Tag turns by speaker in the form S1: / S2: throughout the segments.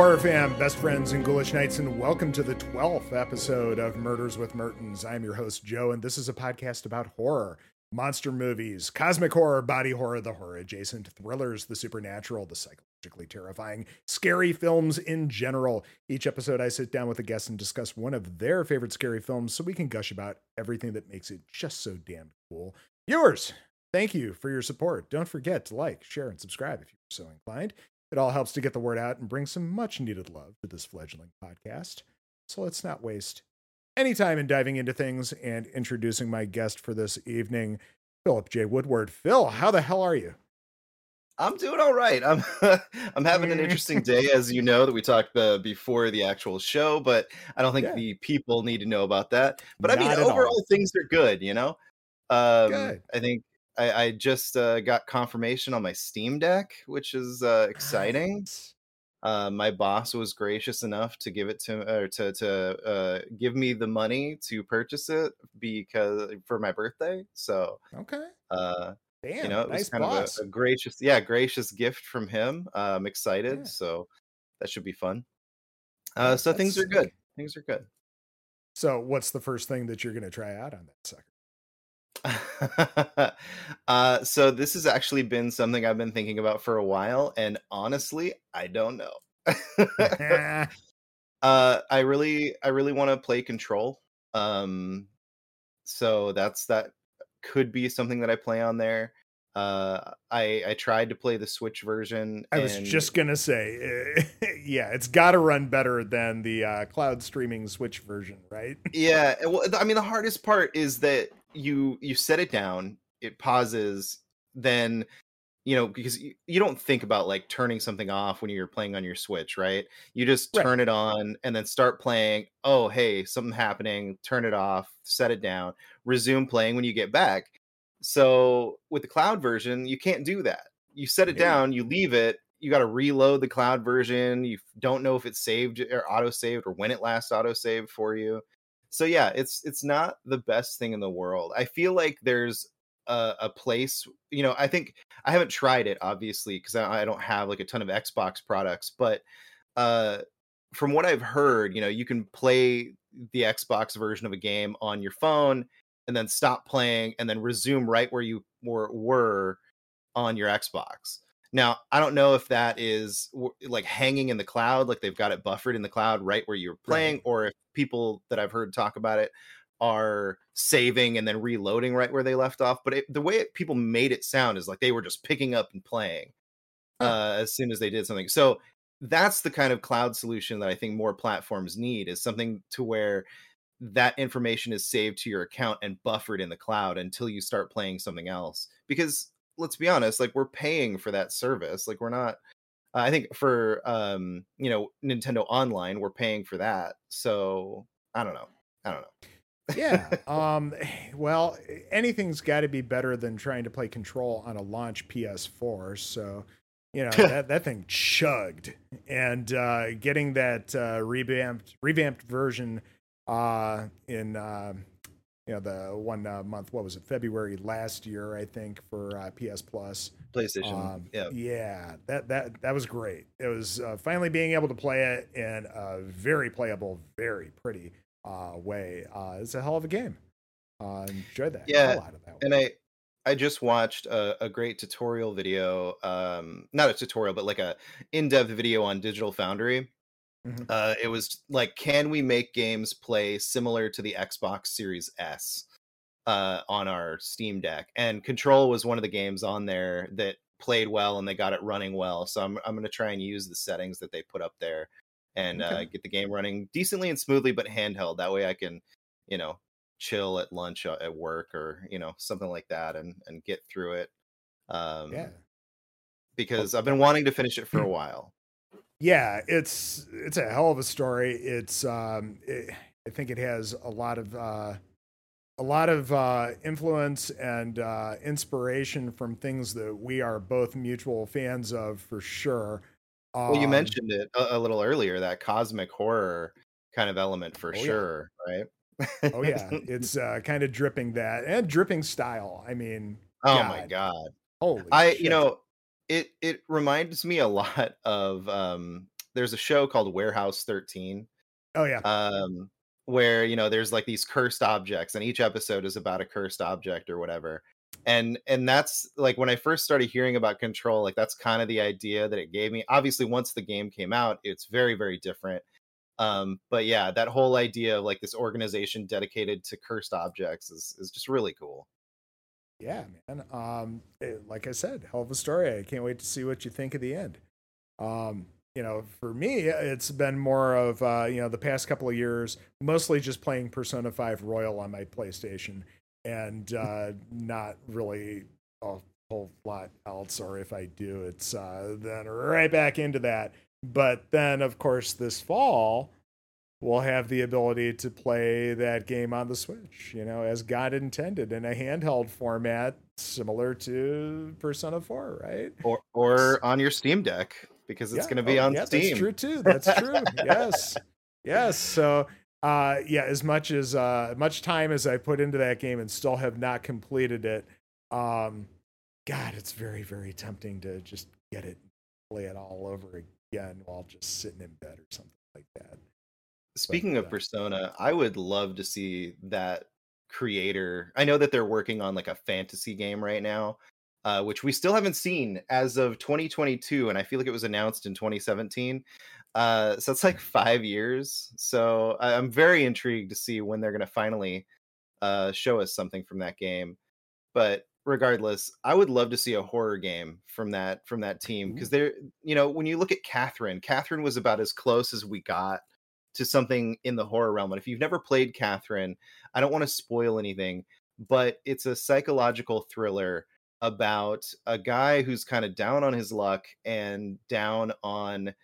S1: Horror fam, best friends, and ghoulish knights, and welcome to the 12th episode of Murders with Mertens. I'm your host, Joe, and this is a podcast about horror, monster movies, cosmic horror, body horror, the horror adjacent, thrillers, the supernatural, the psychologically terrifying, scary films in general. Each episode, I sit down with a guest and discuss one of their favorite scary films so we can gush about everything that makes it just so damn cool. Viewers, thank you for your support. Don't forget to like, share, and subscribe if you're so inclined. It all helps to get the word out and bring some much needed love to this fledgling podcast. So let's not waste any time in diving into things and introducing my guest for this evening, Philip J. Woodward. Phil, how the hell are you?
S2: I'm doing all right. I'm I'm having an interesting day, as you know, that we talked uh, before the actual show, but I don't think
S1: Yeah.
S2: the people need to know about that. But I mean,
S1: Not at all.
S2: overall, things are good. You know, um,
S1: Good.
S2: I think I, I just uh, got confirmation on my Steam Deck, which is uh, exciting. Uh, my boss was gracious enough to give it to or to to uh, give me the money to purchase it because for my birthday. So
S1: Okay.
S2: uh,
S1: Damn.
S2: you know, it
S1: nice
S2: was kind
S1: boss.
S2: of a, a gracious, yeah, gracious gift from him. Uh, I'm excited,
S1: Yeah.
S2: so that should be fun. Uh, so things
S1: that's
S2: are good. Things are good.
S1: so, what's the first thing that you're going to try out on that sucker?
S2: uh, so this has actually been something I've been thinking about for a while, and honestly, I don't know. uh, I really, I really want to play Control. Um, so that's that could be something that I play on there. Uh, I I tried to play the Switch version.
S1: I was just going to say, yeah, it's got to run better than the uh, cloud streaming Switch version, right?
S2: yeah well i mean the hardest part is that you you set it down it pauses then you know because you, you don't think about like turning something off when you're playing on your switch right you just
S1: Right.
S2: turn it on and then start playing oh hey something happening turn it off set it down resume playing when you get back so with the cloud version you can't do that you set it
S1: No.
S2: down you leave it you got to reload the cloud version you don't know if it's saved or auto saved or when it last auto saved for you so yeah it's it's not the best thing in the world. I feel like there's a, a place you know i think i haven't tried it obviously because I, I don't have like a ton of xbox products but uh from what i've heard you know you can play the xbox version of a game on your phone and then stop playing and then resume right where you were, were on your xbox now i don't know if that is like hanging in the cloud like they've got it buffered in the cloud right where you're playing or if people that i've heard talk about it are saving and then reloading right where they left off but it, the way it, people made it sound is like they were just picking up and playing uh, as soon as they did something. So that's the kind of cloud solution that i think more platforms need is something to where that information is saved to your account and buffered in the cloud until you start playing something else because let's be honest like we're paying for that service like we're not i think for um you know nintendo online we're paying for that so i don't know i don't know
S1: yeah. Um, well, anything's got to be better than trying to play Control on a launch PS4. So, you know, that, that thing chugged. And uh, getting that uh, revamped revamped version uh, in, uh, you know, the one uh, month, what was it, February last year, I think, for uh, PS Plus.
S2: playstation
S1: Um,
S2: yeah
S1: yeah, that that that was great. It was uh, finally being able to play it in a very playable, very pretty uh, way. Uh, it's a hell of a game. Uh, enjoyed that.
S2: Yeah,
S1: hell out of that.
S2: and i i just watched a, a great tutorial video um not a tutorial but like a in-depth video on digital foundry
S1: Mhm.
S2: uh it was like can we make games play similar to the xbox series s uh on our steam deck? And control was one of the games on there that played well and they got it running well so i'm, I'm going to try and use the settings that they put up there and uh, get the game running decently and smoothly but handheld. That way i can you know chill at lunch uh, at work or you know something like that and and get through it um
S1: yeah,
S2: because i've been wanting to finish it for a while
S1: yeah, it's it's a hell of a story. It's um, it, I think it has a lot of uh, a lot of uh, influence and uh, inspiration from things that we are both mutual fans of for sure.
S2: well you
S1: Um,
S2: mentioned it a, a little earlier that cosmic horror kind of element for
S1: Oh, yeah.
S2: sure right
S1: Oh yeah, it's uh, kind of dripping that and dripping style. I mean,
S2: oh my
S1: God.
S2: god
S1: holy,
S2: i
S1: shit.
S2: you know it it reminds me a lot of um there's a show called Warehouse 13.
S1: Oh yeah.
S2: Um where you know there's like these cursed objects and each episode is about a cursed object or whatever and and that's like when i first started hearing about control like that's kind of the idea that it gave me obviously once the game came out it's very very different um but yeah that whole idea of like this organization dedicated to cursed objects is is just really cool
S1: yeah man um it, like i said hell of a story i can't wait to see what you think at the end um you know, for me, it's been more of uh, you know the past couple of years, mostly just playing Persona Five Royal on my PlayStation, and uh, not really a whole lot else. Or if I do, it's uh, then right back into that. But then, of course, this fall we'll have the ability to play that game on the Switch, you know, as God intended in a handheld format similar to Persona 4, right?
S2: Or or on your Steam Deck because it's yeah. going to be oh, on
S1: yeah,
S2: Steam.
S1: That's true too. That's true. yes, yes. So, uh, yeah, as much as uh, much time as I put into that game and still have not completed it, um, God, it's very, very tempting to just get it, play it all over again while just sitting in bed or something like that.
S2: Speaking but, of uh, Persona, I would love to see that creator. I know that they're working on like a fantasy game right now uh, which we still haven't seen as of 2022, and I feel like it was announced in 2017. Uh, so it's like five years. So I'm very intrigued to see when they're going to finally uh, show us something from that game. But regardless, I would love to see a horror game from that from that team because they're you know when you look at Catherine, Catherine was about as close as we got to something in the horror realm. And if you've never played Catherine, I don't want to spoil anything, but it's a psychological thriller about a guy who's kind of down on his luck and down on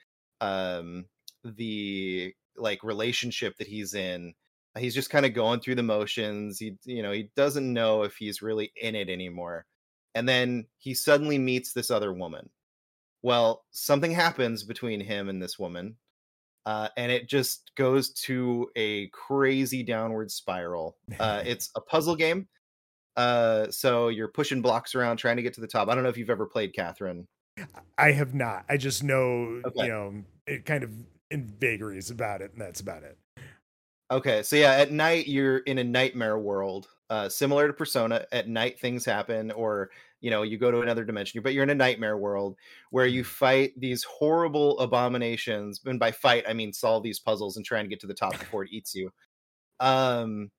S2: um the like relationship that he's in he's just kind of going through the motions he you know he doesn't know if he's really in it anymore and then he suddenly meets this other woman well something happens between him and this woman uh, and it just goes to a crazy downward spiral uh, it's a puzzle game uh, so you're pushing blocks around trying to get to the top. I don't know if you've ever played Catherine.
S1: I have not. I just know, okay. you know, it kind of in vagaries about it, and that's about it.
S2: Okay, so yeah, at night you're in a nightmare world, uh, similar to Persona. At night things happen, or you know, you go to another dimension, but you're in a nightmare world where you mm-hmm. fight these horrible abominations. And by fight, I mean solve these puzzles and trying to get to the top before it eats you. Um,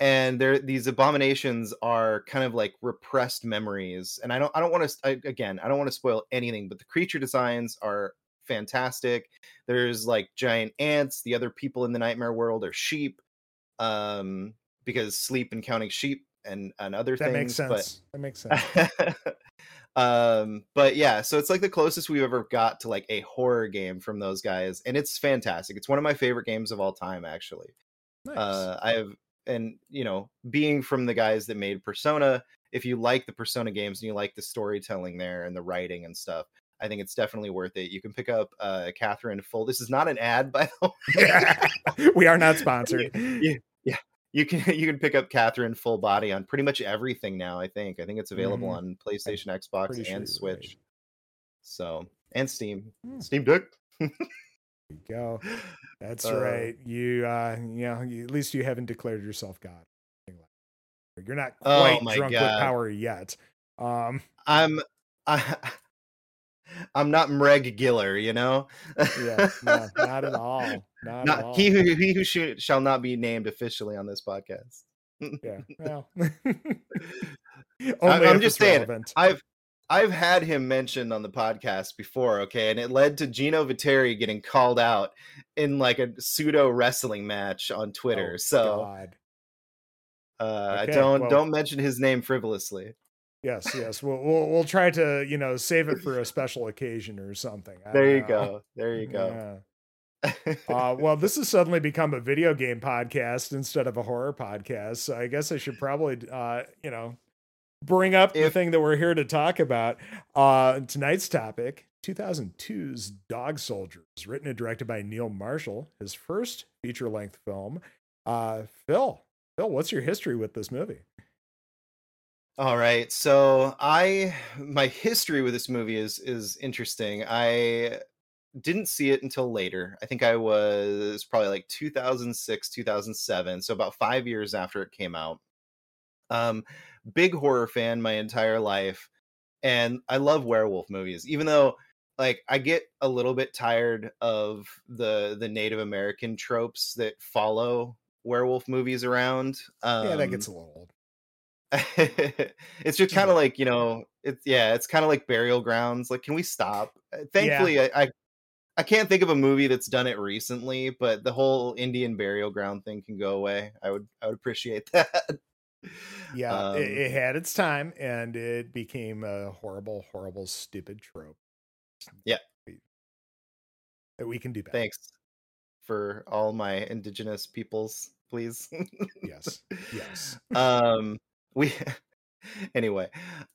S2: and there these abominations are kind of like repressed memories and i don't i don't want to again i don't want to spoil anything but the creature designs are fantastic there's like giant ants the other people in the nightmare world are sheep um because sleep and counting sheep and and other
S1: that
S2: things
S1: makes sense.
S2: But,
S1: that makes sense.
S2: Um but yeah so it's like the closest we've ever got to like a horror game from those guys and it's fantastic. It's one of my favorite games of all time actually. Nice. uh i have and you know being from the guys that made persona if you like the persona games and you like the storytelling there and the writing and stuff i think it's definitely worth it. You can pick up uh catherine full this is not an ad by the
S1: way. We are not sponsored
S2: you can you can pick up catherine full body on pretty much everything now i think i think it's available mm-hmm. on playstation xbox and sure switch right. so and steam mm. steam deck
S1: you go. That's uh, right. You, uh, you know, you, at least you haven't declared yourself God. You're not oh quite oh drunk God. with power yet. Um,
S2: I'm, I, I'm not Mreg Giller, you know.
S1: yeah, no, not at all. Not, not at all.
S2: he who he who should, shall not be named officially on this podcast.
S1: yeah, well,
S2: I'm just saying. Relevant. I've I've had him mentioned on the podcast before, okay, and it led to Gino Viteri getting called out in like a pseudo wrestling match on Twitter. Oh, so God. Uh, okay, don't well, don't mention his name frivolously.
S1: Yes, yes. We'll, we'll, we'll try to you know save it for a special occasion or something.
S2: there you know. go. There you go.
S1: Yeah. uh, well, this has suddenly become a video game podcast instead of a horror podcast. So I guess I should probably, uh, you know, bring up if, the thing that we're here to talk about. Uh, tonight's topic 2002's Dog Soldiers, written and directed by Neil Marshall, his first feature length film. Uh, Phil, Phil, what's your history with this movie?
S2: All right. So I my history with this movie is is interesting. I didn't see it until later. I think I was probably like 2006, 2007, so about 5 years after it came out. Um big horror fan my entire life and I love werewolf movies even though like I get a little bit tired of the the Native American tropes that follow werewolf movies around.
S1: Um, yeah, that gets um, a little old.
S2: it's just kind of like you know, it's yeah, it's kind of like burial grounds. Like, can we stop? Uh, thankfully, yeah. I, I I can't think of a movie that's done it recently, but the whole Indian burial ground thing can go away. I would I would appreciate that.
S1: Yeah, um, it, it, had its time, and it became a horrible, horrible, stupid trope.
S2: Yeah,
S1: that we can do better.
S2: Thanks for all my indigenous peoples, please.
S1: yes, yes.
S2: Um, we anyway.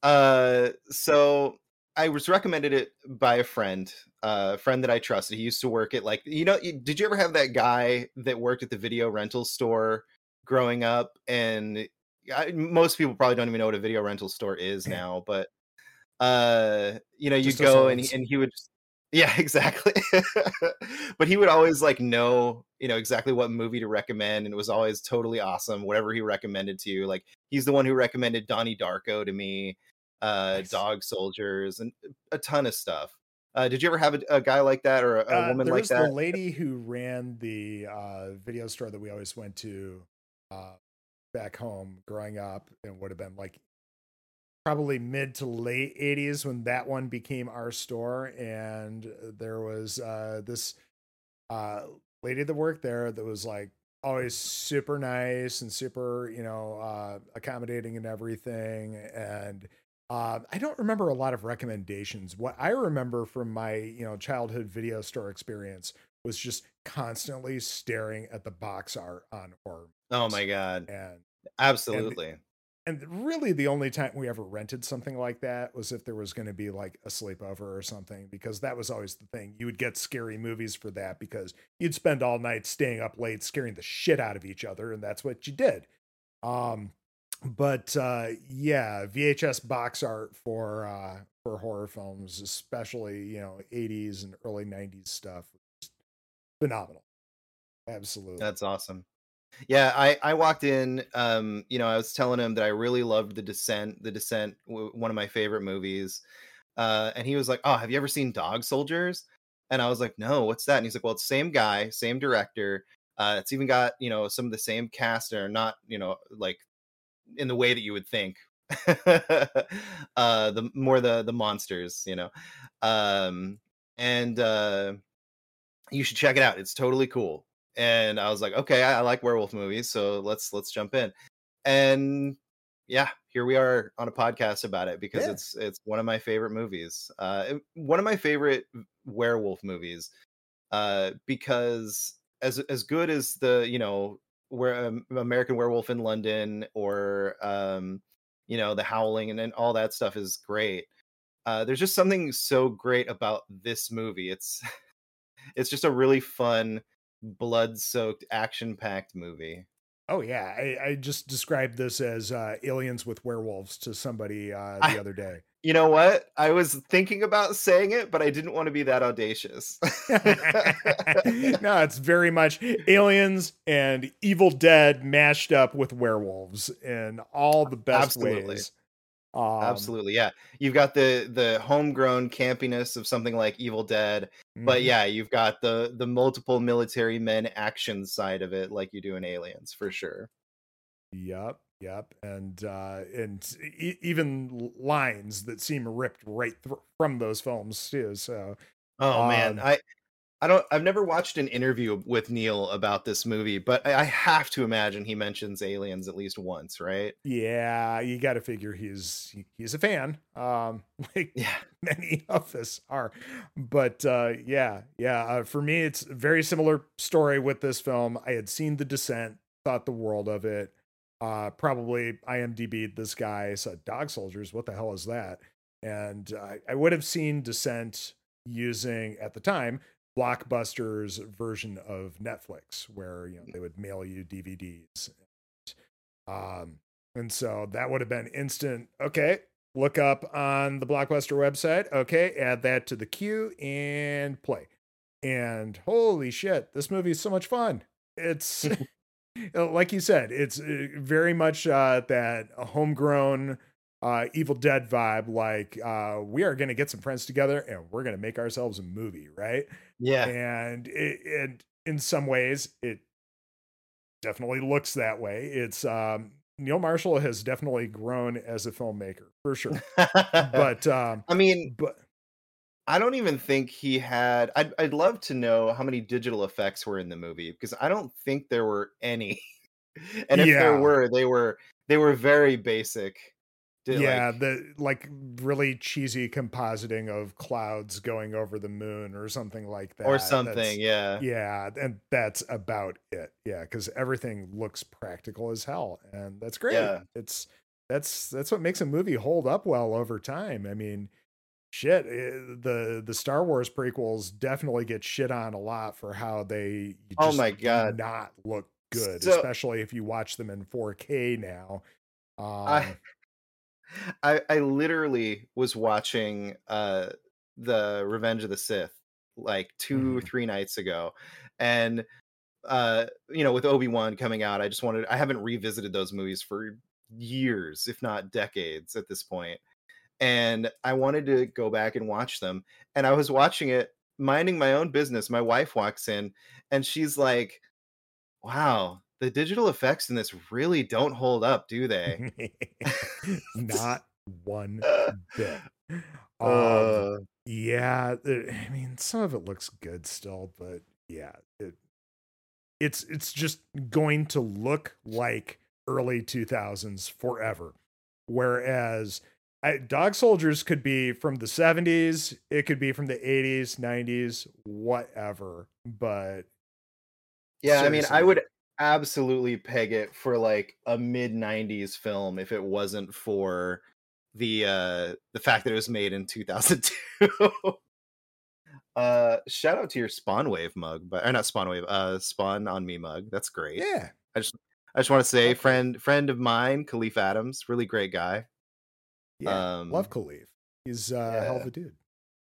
S2: Uh, so I was recommended it by a friend, uh, a friend that I trusted. He used to work at like you know. Did you ever have that guy that worked at the video rental store growing up? And I, most people probably don't even know what a video rental store is now, but uh, you know, you go and he, and he would just yeah, exactly. but he would always like know, you know, exactly what movie to recommend, and it was always totally awesome. Whatever he recommended to you, like he's the one who recommended Donnie Darko to me, uh, nice. Dog Soldiers, and a ton of stuff. Uh, did you ever have a, a guy like that or a, a uh, woman like that?
S1: The lady who ran the uh, video store that we always went to uh, back home growing up, and would have been like probably mid to late 80s when that one became our store and there was uh, this uh, lady that worked there that was like always super nice and super you know uh, accommodating and everything and uh, I don't remember a lot of recommendations. What I remember from my, you know, childhood video store experience was just constantly staring at the box art on horror.
S2: Oh my god!
S1: And
S2: absolutely,
S1: and and really the only time we ever rented something like that was if there was going to be like a sleepover or something because that was always the thing. You would get scary movies for that because you'd spend all night staying up late scaring the shit out of each other and that's what you did. Um but uh yeah vhs box art for uh for horror films especially you know 80s and early 90s stuff phenomenal. Absolutely.
S2: That's awesome yeah, I I walked in. Um, you know, I was telling him that I really loved The Descent. The Descent, w- one of my favorite movies. Uh, and he was like, "Oh, have you ever seen Dog Soldiers?" And I was like, "No, what's that?" And he's like, "Well, it's same guy, same director. Uh, it's even got you know some of the same cast, or not you know like in the way that you would think. uh, the more the the monsters, you know. Um, and uh, you should check it out. It's totally cool and I was like, okay, I, I, like werewolf movies, so let's let's jump in. And yeah, here we are on a podcast about it because yeah. it's it's one of my favorite movies. Uh, one of my favorite werewolf movies. Uh, because as as good as the you know where um, American Werewolf in London or um, you know the Howling and, and all that stuff is great. Uh, there's just something so great about this movie. It's it's just a really fun blood soaked, action packed movie.
S1: Oh yeah, I, I, just described this as uh, aliens with werewolves to somebody uh, the I, other day.
S2: You know what? I was thinking about saying it, but I didn't want to be that audacious.
S1: no, it's very much aliens and Evil Dead mashed up with werewolves in all the best Absolutely. ways.
S2: Um, Absolutely, yeah. You've got the the homegrown campiness of something like Evil Dead, mm-hmm. but yeah, you've got the the multiple military men action side of it, like you do in Aliens, for sure.
S1: Yep, yep, and uh, and e- even lines that seem ripped right th- from those films too. So,
S2: oh um, man, I I don't. I've never watched an interview with Neil about this movie, but I have to imagine he mentions aliens at least once, right?
S1: Yeah, you got to figure he's he's a fan, um, like yeah. many of us are. But uh, yeah, yeah. Uh, for me, it's a very similar story with this film. I had seen The Descent, thought the world of it. Uh, probably IMDb this guy said Dog Soldiers. What the hell is that? And uh, I would have seen Descent using at the time Blockbuster's version of Netflix, where you know they would mail you DVDs. Um, and so that would have been instant. Okay, look up on the Blockbuster website. Okay, add that to the queue and play. and holy shit, this movie is so much fun. It's like you said, it's uh, very much uh, that homegrown uh, Evil Dead vibe. Like uh, we are going to get some friends together and we're going to make ourselves a movie, right?
S2: Yeah.
S1: And it, and in some ways, it definitely looks that way. It's um, Neil Marshall has definitely grown as a filmmaker for sure. but um,
S2: I mean,
S1: but
S2: I don't even think he had. I'd I'd love to know how many digital effects were in the movie because I don't think there were any. and if
S1: Yeah.
S2: there were, they were they were very basic. Did,
S1: yeah,
S2: like-
S1: the like really cheesy compositing of clouds going over the moon or something like that.
S2: or
S1: That's-
S2: something. Yeah.
S1: Yeah, and that's about it. Yeah, because everything looks practical as hell, and that's great.
S2: Yeah.
S1: It's that's that's what makes a movie hold up well over time. I mean, shit, eh, the the Star Wars prequels definitely get shit on a lot for how they
S2: Oh my God.
S1: not look good,
S2: So-
S1: especially if you watch them in 4K now. Um,
S2: I I I literally was watching uh the Revenge of the Sith like 2 three nights ago and uh you know with Obi-Wan coming out I just wanted I haven't revisited those movies for years if not decades at this point and I wanted to go back and watch them and I was watching it minding my own business my wife walks in and she's like wow the digital effects in this really don't hold up do they
S1: not one bit. Um,
S2: Uh,
S1: yeah, I mean, some of it looks good still, but yeah, it it's it's just going to look like early 2000s forever. Whereas I, Dog Soldiers could be from the 70s, it could be from the 80s, 90s, whatever. But
S2: Yeah, I mean, I would absolutely peg it for like a mid '90s film if it wasn't for the uh the fact that it was made in 2002. uh, shout out to your Spawn Wave mug, but or not Spawn Wave, uh, Spawn on Me mug. That's great.
S1: yeah,
S2: I just I just want to say,
S1: Okay.
S2: friend friend of mine, Kahlief Adams, really great guy.
S1: yeah,
S2: Um,
S1: love Kahlief. He's uh, a hell of a dude.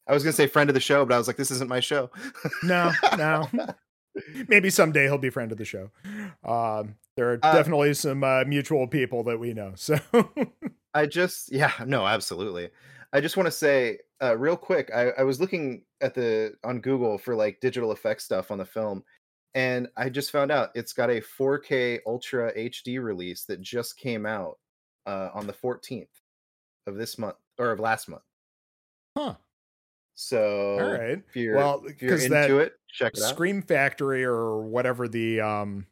S2: I was gonna say friend of the show, but I was like, this isn't my show.
S1: No, no. Maybe someday he'll be friend of the show. Um, there are
S2: Uh,
S1: definitely some uh, mutual people that we know. So
S2: I just yeah, no, absolutely. I just want to say uh, real quick, I, I was looking at the on Google for like digital effects stuff on the film, and I just found out it's got a 4K Ultra HD release that just came out uh, on the 14th of this month or of last month.
S1: huh.
S2: So
S1: All right.
S2: if you're
S1: Well, because
S2: into
S1: that
S2: it, check it out.
S1: Scream Factory or whatever the um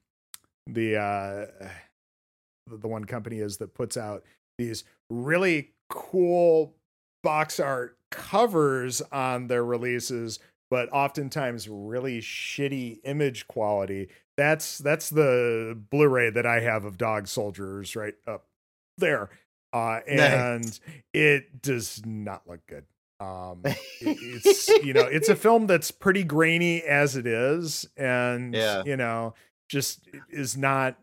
S1: the uh the the one company is that puts out these really cool box art covers on their releases but oftentimes really shitty image quality. That's that's the blu-ray that i have of dog soldiers right up there uh and it does not look good um it- it's you know it's a film that's pretty grainy as it is and
S2: Yeah.
S1: you know just is not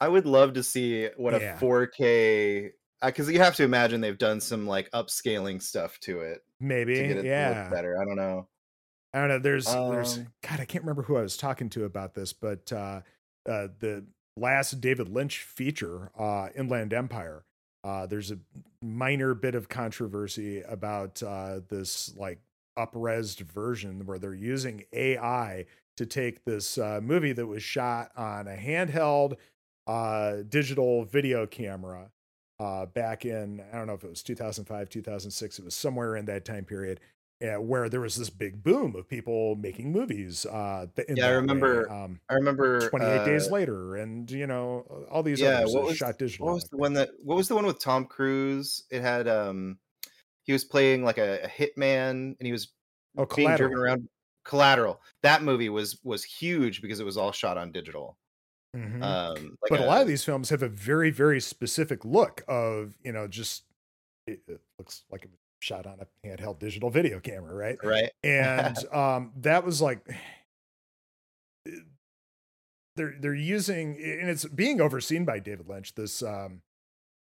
S2: I would love to see what
S1: Yeah.
S2: a 4K because you have to imagine they've done some like upscaling stuff to it
S1: maybe
S2: to get it to
S1: yeah
S2: look better. I don't know.
S1: I don't know. There's, there's,
S2: Um,
S1: God, I can't remember who I was talking to about this, but uh, uh, the last David Lynch feature, uh, Inland Empire, uh, there's a minor bit of controversy about uh, this like upresed version where they're using AI to take this uh, movie that was shot on a handheld uh, digital video camera uh, back in, I don't know if it was 2005, 2006, it was somewhere in that time period uh, where there was this big boom of people making movies. Uh, in
S2: Yeah, I
S1: that
S2: remember
S1: Um,
S2: I remember
S1: 28 days
S2: uh,
S1: later, and you know all these
S2: Yeah,
S1: others
S2: what was-
S1: shot digital.
S2: What was the one that? What was the one with Tom Cruise? It had um, he was playing like a, a hitman, and he was
S1: Oh,
S2: being driven
S1: Collateral.
S2: around. Collateral. That movie was was huge because it was all shot on digital.
S1: Mhm.
S2: Um, like
S1: but a, lot of these films have a very, very specific look of you know just it, it looks like it was shot on a handheld digital video camera, right?
S2: right.
S1: and um that was like they're they're using and it's being overseen by David Lynch this um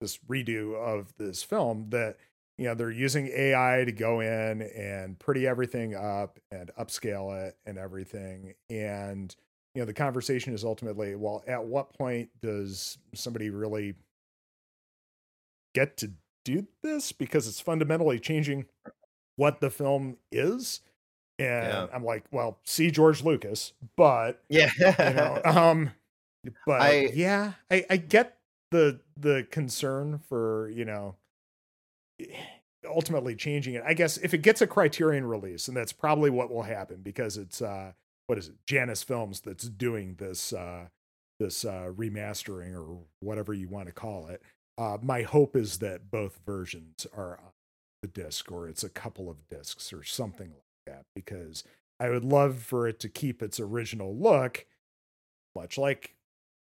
S1: this redo of this film that you know they're using AI to go in and pretty everything up and upscale it and everything. And you know the conversation is ultimately, well, at what point does somebody really get to do this because it's fundamentally changing what the film is? And
S2: Yeah.
S1: I'm like, well, see George Lucas, but
S2: Yeah.
S1: you know um but
S2: I-
S1: yeah i i get the the concern for you know ultimately changing it i guess if it gets a criterion release and that's probably what will happen because it's uh what is it janus films that's doing this uh this uh remastering or whatever you want to call it uh my hope is that both versions are on the disc or it's a couple of discs or something like that because i would love for it to keep its original look much like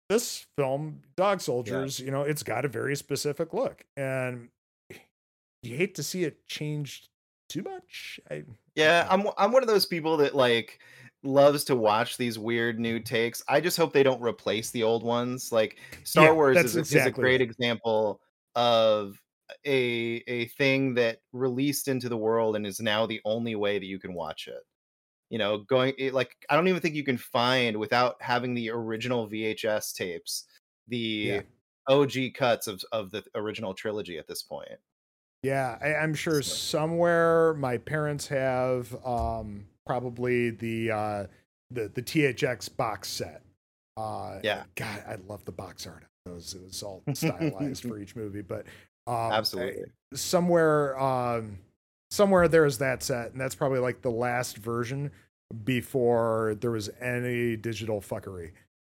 S1: this film dog soldiers you know it's got a very specific look and you hate to see it changed too much? I,
S2: Yeah, I'm I'm one of those people that like loves to watch these weird new takes. I just hope they don't replace the old ones. Like Star
S1: Yeah,
S2: Wars is, a- is a great
S1: right.
S2: example of a a thing that released into the world and is now the only way that you can watch it. You know, going it, like I don't even think you can find without having the original VHS tapes, the
S1: Yeah.
S2: OG cuts of of the original trilogy at this point.
S1: yeah I, i'm sure
S2: So-
S1: somewhere my parents have um probably the uh the the thx box set uh
S2: Yeah.
S1: god i love the box art of those it was all stylized for each movie but um
S2: Absolutely.
S1: somewhere um somewhere there is that set and that's probably like the last version before there was any digital fuckery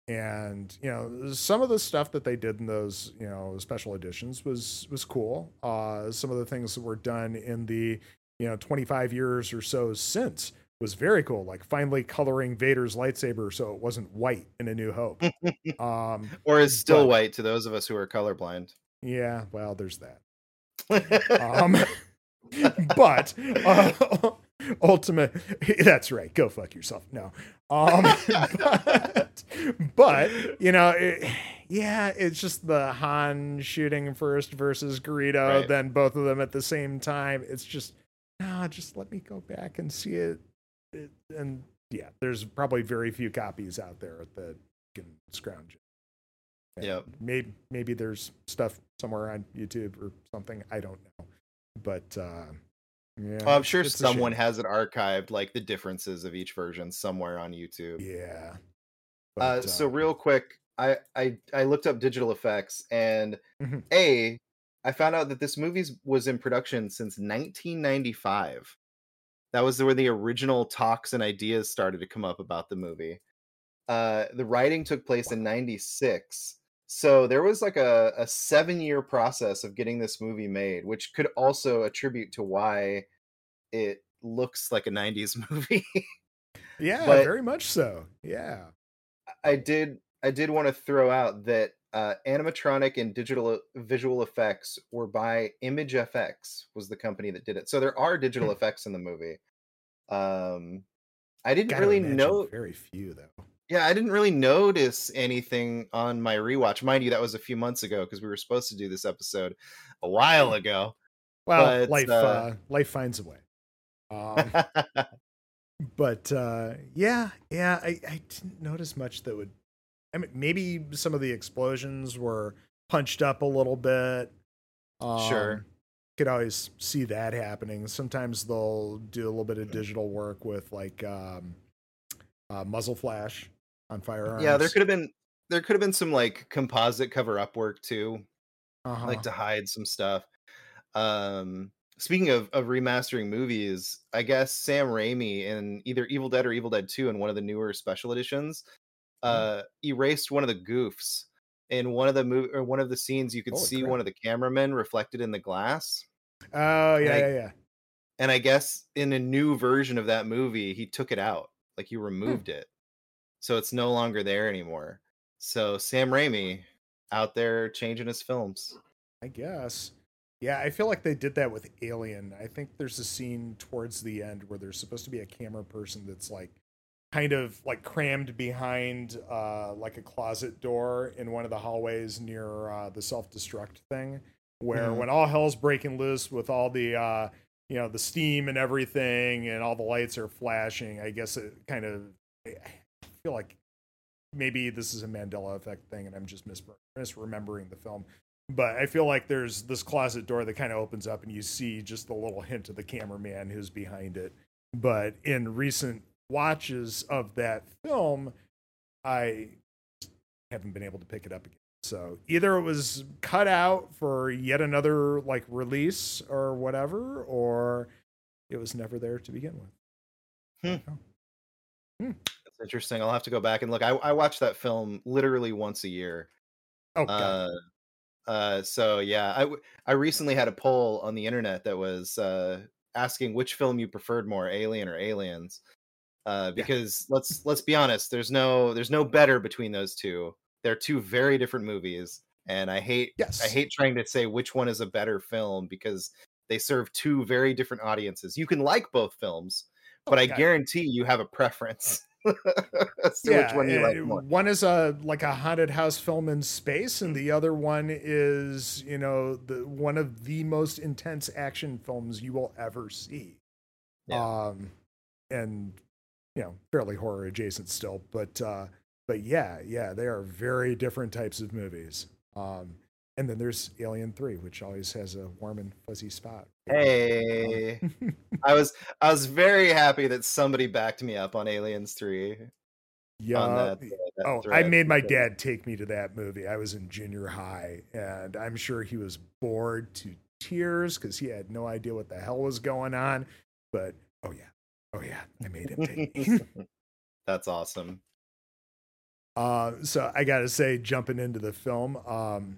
S1: and you know some of the stuff that they did in those you know special editions was was cool uh some of the things that were done in the you know 25 years or so since was very cool like finally coloring vader's lightsaber so it wasn't white in a new hope um
S2: Or is still
S1: but-
S2: white to those of us who are colorblind.
S1: yeah well there's that um but uh, ultimate that's right go fuck yourself no um but, but you know it, yeah it's just the han shooting first versus Greedo
S2: Right.
S1: then both of them at the same time it's just no just let me go back and see it, it and yeah there's probably very few copies out there that can scrounge it
S2: Yep.
S1: maybe maybe there's stuff somewhere on youtube or something i don't know but uh yeah
S2: Oh, I'm sure someone has it archived, like the differences of each version somewhere on YouTube.
S1: yeah
S2: uh,
S1: But,
S2: so real quick, I, I I looked up digital effects, and
S1: Mhm.
S2: a I found out that this movie was in production since 1995. That was where the original talks and ideas started to come up about the movie. Uh, the writing took place in '96, so there was like a, a seven year process of getting this movie made, which could also attribute to why it looks like a '90s movie.
S1: yeah
S2: but-
S1: very much so yeah
S2: I did I did want to throw out that uh, animatronic and digital visual effects were by Image FX was the company that did it. So there are digital
S1: Hmm.
S2: effects in the movie. Um, I didn't
S1: Gotta
S2: really know.
S1: very few though
S2: Yeah, I didn't really notice anything on my rewatch. Mind you, that was a few months ago because we were supposed to do this episode a while ago.
S1: well
S2: But,
S1: life
S2: uh,
S1: uh life finds a way um but uh yeah yeah i i didn't notice much that would i mean maybe some of the explosions were punched up a little bit um,
S2: Sure.
S1: could always see that happening sometimes they'll do a little bit of digital work with like um uh muzzle flash on firearms
S2: yeah, there could have been there could have been some like composite cover up work too.
S1: uh-huh.
S2: like to hide some stuff. Um, speaking of of remastering movies, I guess Sam Raimi in either Evil Dead or Evil Dead Two in one of the newer special editions, uh, erased one of the goofs in one of the mov- or one of the scenes. You could
S1: Holy
S2: see
S1: crap.
S2: one of the cameramen reflected in the glass,
S1: oh yeah
S2: I-
S1: yeah yeah
S2: and I guess in a new version of that movie, he took it out, like he removed it, so it's no longer there anymore. So Sam Raimi out there changing his films.
S1: I guess. Yeah, I feel like they did that with Alien. I think there's a scene towards the end where there's supposed to be a camera person that's like kind of like crammed behind uh like a closet door in one of the hallways near uh the self-destruct thing. where
S2: Mhm.
S1: when all hell's breaking loose with all the uh you know the steam and everything and all the lights are flashing i guess it kind of i feel like maybe this is a mandela effect thing and i'm just mis- misremembering the film but i feel like there's this closet door that kind of opens up and you see just the little hint of the cameraman who's behind it but in recent watches of that film i haven't been able to pick it up again so either it was cut out for yet another like release or whatever, or it was never there to begin with.
S2: Hmm. That's interesting. I'll have to go back and look. I, I watch that film literally once a year.
S1: Oh,
S2: Uh, uh, so yeah, I w- I recently had a poll on the internet that was uh, asking which film you preferred more, Alien or Aliens, uh, because let's let's be honest, there's no there's no better between those two. They're two very different movies, and I hate
S1: yes.
S2: I hate trying to say which one is a better film because they serve two very different audiences. You can like both films, but
S1: Oh,
S2: I guarantee you have a preference as to which one you like more.
S1: One is a like a haunted house film in space, and the other one is you know the one of the most intense action films you will ever see.
S2: Yeah.
S1: Um, and you know fairly horror adjacent still, but uh, but yeah, yeah, they are very different types of movies. Um, and then there's Alien Three, which always has a warm and fuzzy spot.
S2: Hey, I was I was very happy that somebody backed me up on Aliens Three.
S1: yeah.
S2: uh,
S1: Oh, I made my dad take me to that movie. I was in junior high, and I'm sure he was bored to tears because he had no idea what the hell was going on. But oh yeah, oh yeah, I made him take me.
S2: That's awesome.
S1: uh, so I gotta say, jumping into the film, um,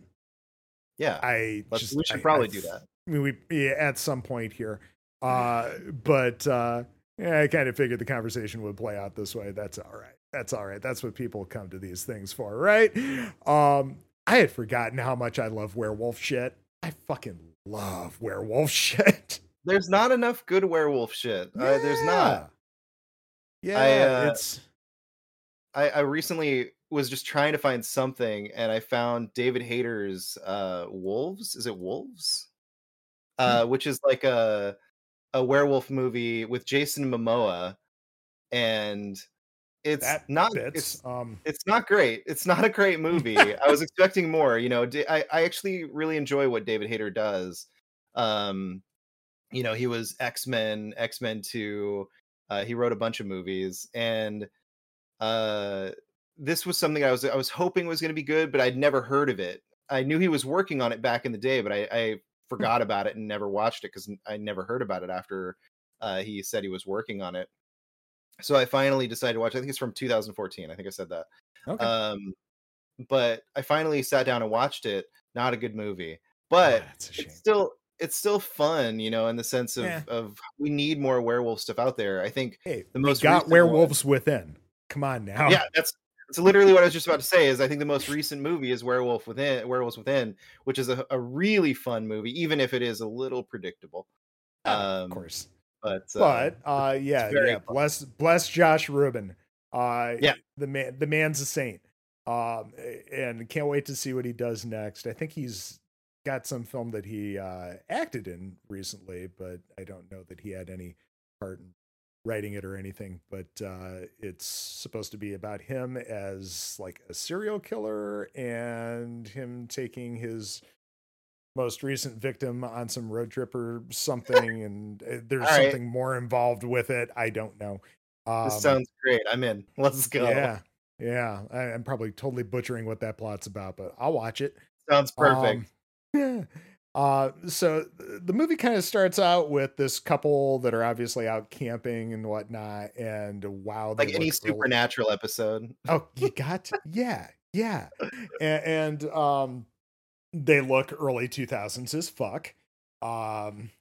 S2: Yeah,
S1: I
S2: let's,
S1: just
S2: we should
S1: I-
S2: probably
S1: I
S2: do that.
S1: I mean, we yeah, at some point here, uh, but uh, yeah, I kind of figured the conversation would play out this way. That's all right. That's all right. That's what people come to these things for, right? Um, I had forgotten how much I love werewolf shit. I fucking love werewolf shit.
S2: There's not enough good werewolf shit. Uh, there's not.
S1: Yeah,
S2: I, uh,
S1: it's
S2: I, I recently was just trying to find something, and I found David Hayter's uh, Wolves. Is it Wolves?
S1: Hmm.
S2: Uh, which is like a a werewolf movie with Jason Momoa, and it's
S1: that
S2: not
S1: bits.
S2: it's
S1: Um,
S2: it's not great. It's not a great movie. I was expecting more. You know, I I actually really enjoy what David Hayter does. Um, you know, he was X Men, X Men Two. Uh, he wrote a bunch of movies, and uh, this was something I was I was hoping was going to be good, but I'd never heard of it. I knew he was working on it back in the day, but I, I forgot about it and never watched it because I never heard about it after uh, he said he was working on it. So I finally decided to watch. I think it's from 2014. I think I said that.
S1: okay.
S2: Um, but I finally sat down and watched it. Not a good movie, but
S1: Ah, a shame.
S2: it's still it's still fun, you know, in the sense of
S1: Yeah.
S2: of we need more werewolf stuff out there. I think
S1: Hey,
S2: the most
S1: got
S2: recent one-
S1: werewolves within. Come on now.
S2: yeah, that's that's literally what I was just about to say. Is I think the most recent movie is Werewolf Within, Werewolves Within, which is a, a really fun movie, even if it is a little predictable.
S1: Of
S2: Um,
S1: course.
S2: But uh,
S1: but uh yeah yeah
S2: fun.
S1: bless bless josh ruben uh
S2: Yeah.
S1: the man the man's a saint um and can't wait to see what he does next i think he's got some film that he uh acted in recently but i don't know that he had any part in writing it or anything but uh it's supposed to be about him as like a serial killer and him taking his most recent victim on some road trip or something and uh, there's
S2: All right.
S1: something more involved with it i don't know um,
S2: this sounds great. I'm in. Let's go.
S1: yeah yeah I, i'm probably totally butchering what that plot's about but i'll watch it
S2: Sounds perfect.
S1: um, yeah. Uh, so the movie kind of starts out with this couple that are obviously out camping and whatnot, and wow,
S2: like any
S1: look really-
S2: supernatural episode.
S1: Oh, you got to, yeah, yeah, and, and um, they look early two thousands as fuck, um,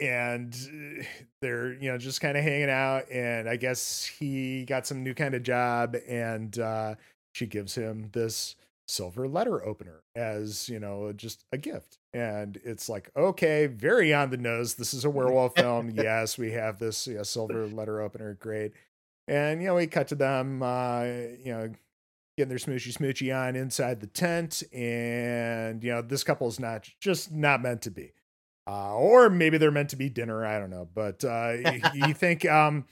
S1: and uh, they're you know just kind of hanging out, and I guess he got some new kind of job, and uh, she gives him this silver letter opener as you know just a gift. And it's like okay very on the nose. This is a werewolf film. Yes we have this yeah, silver letter opener. Great. And you know we cut to them uh you know getting their smoochy smoochy on inside the tent, and you know this couple is not just not meant to be, uh, or maybe they're meant to be dinner. I don't know, but uh, you think um,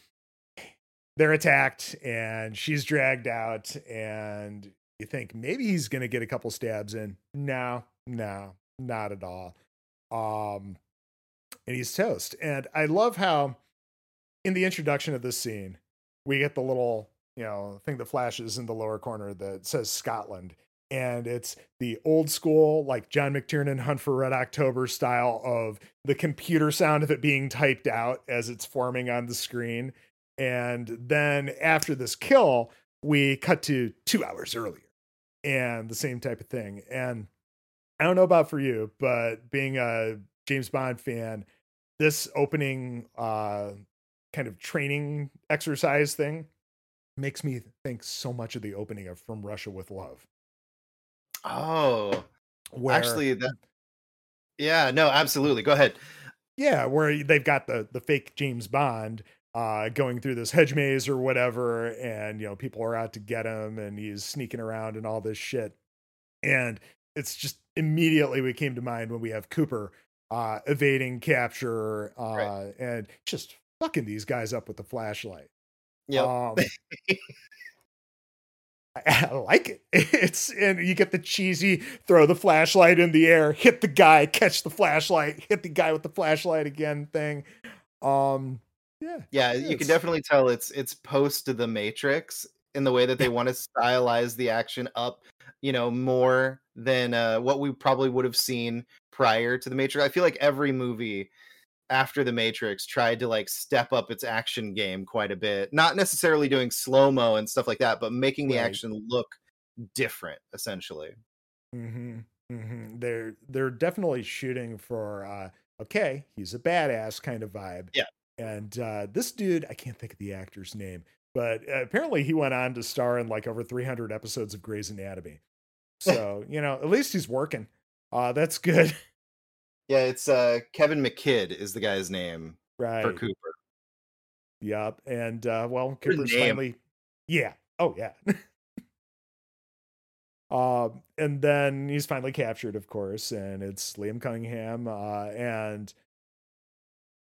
S1: they're attacked and she's dragged out, and you think maybe he's gonna get a couple stabs in. No, no, not at all. Um, and he's toast. And I love how in the introduction of this scene, we get the little, you know, thing that flashes in the lower corner that says Scotland. And it's the old school, like John McTiernan Hunt for Red October style of the computer sound of it being typed out as it's forming on the screen. And then after this kill, we cut to two hours earlier and the same type of thing. And I don't know about for you, but being a James Bond fan, this opening uh kind of training exercise thing makes me think so much of the opening of From Russia with Love.
S2: Oh, where, actually, that yeah, no, absolutely. Go ahead.
S1: Yeah, where they've got the the fake James Bond uh, going through this hedge maze or whatever, and you know people are out to get him, and he's sneaking around and all this shit, and it's just immediately we came to mind when we have Cooper uh, evading capture uh, right. and just fucking these guys up with the flashlight.
S2: Yeah. Um,
S1: I like it. It's and you get the cheesy throw the flashlight in the air, hit the guy, catch the flashlight, hit the guy with the flashlight again thing. Um yeah.
S2: Yeah, you can definitely tell it's it's post to the Matrix in the way that they want to stylize the action up, you know, more than uh, what we probably would have seen prior to the Matrix. I feel like every movie after the Matrix tried to like step up its action game quite a bit. Not necessarily doing slow mo and stuff like that, but making the right. action look different, essentially.
S1: Mm-hmm. Mm-hmm. They're they're definitely shooting for uh, okay, he's a badass kind of vibe.
S2: Yeah.
S1: And uh, this dude, I can't think of the actor's name, but uh, apparently he went on to star in like over 300 episodes of Grey's Anatomy. So you know, at least he's working. Uh, that's good.
S2: Yeah, it's uh Kevin McKidd is the guy's name
S1: right.
S2: for Cooper.
S1: Yep. And uh well Cooper's finally Yeah. Oh yeah. um and then he's finally captured, of course, and it's Liam Cunningham. Uh and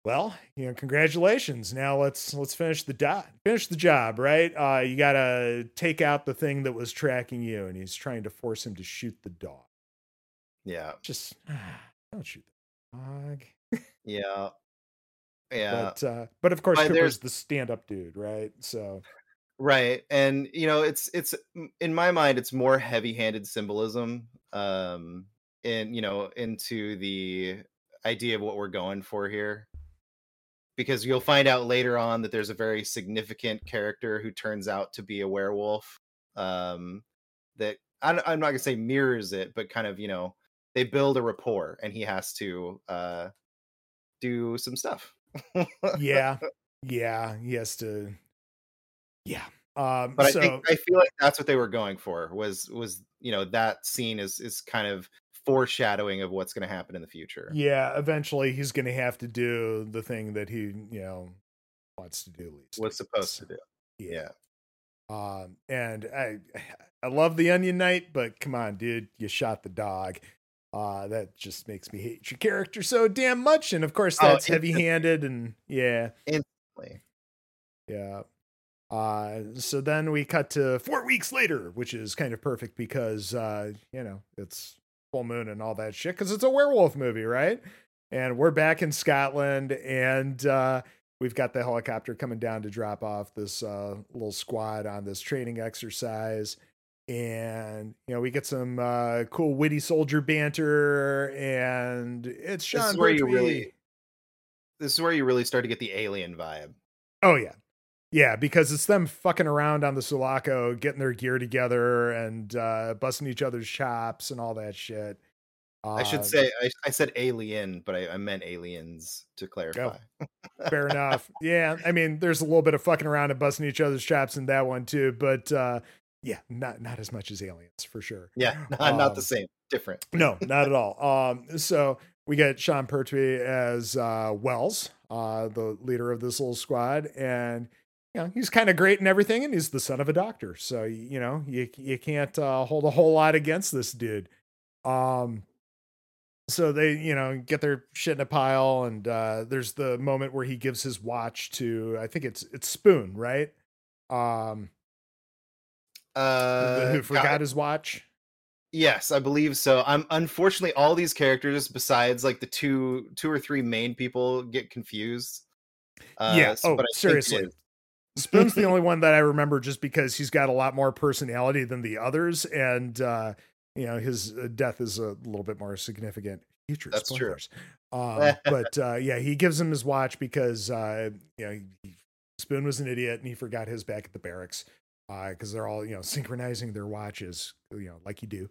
S1: well, you know, congratulations. Now let's let's finish the dot finish the job, right? Uh you gotta take out the thing that was tracking you, and he's trying to force him to shoot the dog.
S2: Yeah.
S1: Just don't shoot the dog.
S2: yeah. Yeah.
S1: But uh but of course but Cooper's the stand-up dude, right? So
S2: Right. And you know, it's it's in my mind it's more heavy-handed symbolism um in you know into the idea of what we're going for here. Because you'll find out later on that there's a very significant character who turns out to be a werewolf um that I'm not going to say mirrors it, but kind of, you know, they build a rapport and he has to uh do some stuff.
S1: Yeah. Yeah he has to yeah um
S2: but
S1: so,
S2: i think i feel like that's what they were going for was was you know that scene is is kind of foreshadowing of what's going to happen in the future
S1: yeah eventually he's going to have to do the thing that he you know wants to do least
S2: was supposed to do yeah.
S1: yeah um and i i love the onion knight but come on dude you shot the dog uh, that just makes me hate your character so damn much. And of course, oh, that's oh, heavy handed and yeah.
S2: Instantly.
S1: Yeah. Uh, so then we cut to four weeks later, which is kind of perfect because, uh, you know, it's full moon and all that shit because it's a werewolf movie, right? And we're back in Scotland and, uh, we've got the helicopter coming down to drop off this, uh, little squad on this training exercise. And you know we get some uh, cool witty soldier banter and it's Sean this is where you
S2: really this is where you really start to get the alien vibe.
S1: Oh yeah yeah because it's them fucking around on the sulaco getting their gear together and uh, busting each other's chops and all that shit
S2: uh, i should uh, say I, I, said alien but I, I meant aliens to clarify
S1: oh, fair enough yeah i mean there's a little bit of fucking around and busting each other's chops in that one too but uh yeah, not not as much as aliens for sure.
S2: Yeah, not, um, not the um, same, different.
S1: no, not at all. Um, so we get Sean Pertwee as uh, Wells, uh, the leader of this little squad, and you know, he's kind of great and everything, and he's the son of a doctor. So you know, you you can't uh, hold a whole lot against this dude. Um, so they you know get their shit in a pile, and uh, there's the moment where he gives his watch to I think it's it's Spoon, right? Um,
S2: Uh,
S1: who forgot
S2: God-
S1: his watch.
S2: Yes, I believe so. I'm unfortunately all these characters, besides like the two two or three main people, get confused. Uh,
S1: Yeah.
S2: so-
S1: Oh,
S2: but I think it
S1: seriously. Spoon's the only one that I remember just because he's got a lot more personality than the others, and uh, you know his uh, death is a little bit more significant. Future
S2: That's true.
S1: spoilers. Um, but uh, yeah, he gives him his watch because uh, you know he, Spoon was an idiot and he forgot his back at the barracks because they're all you know synchronizing their watches, you know, like you do.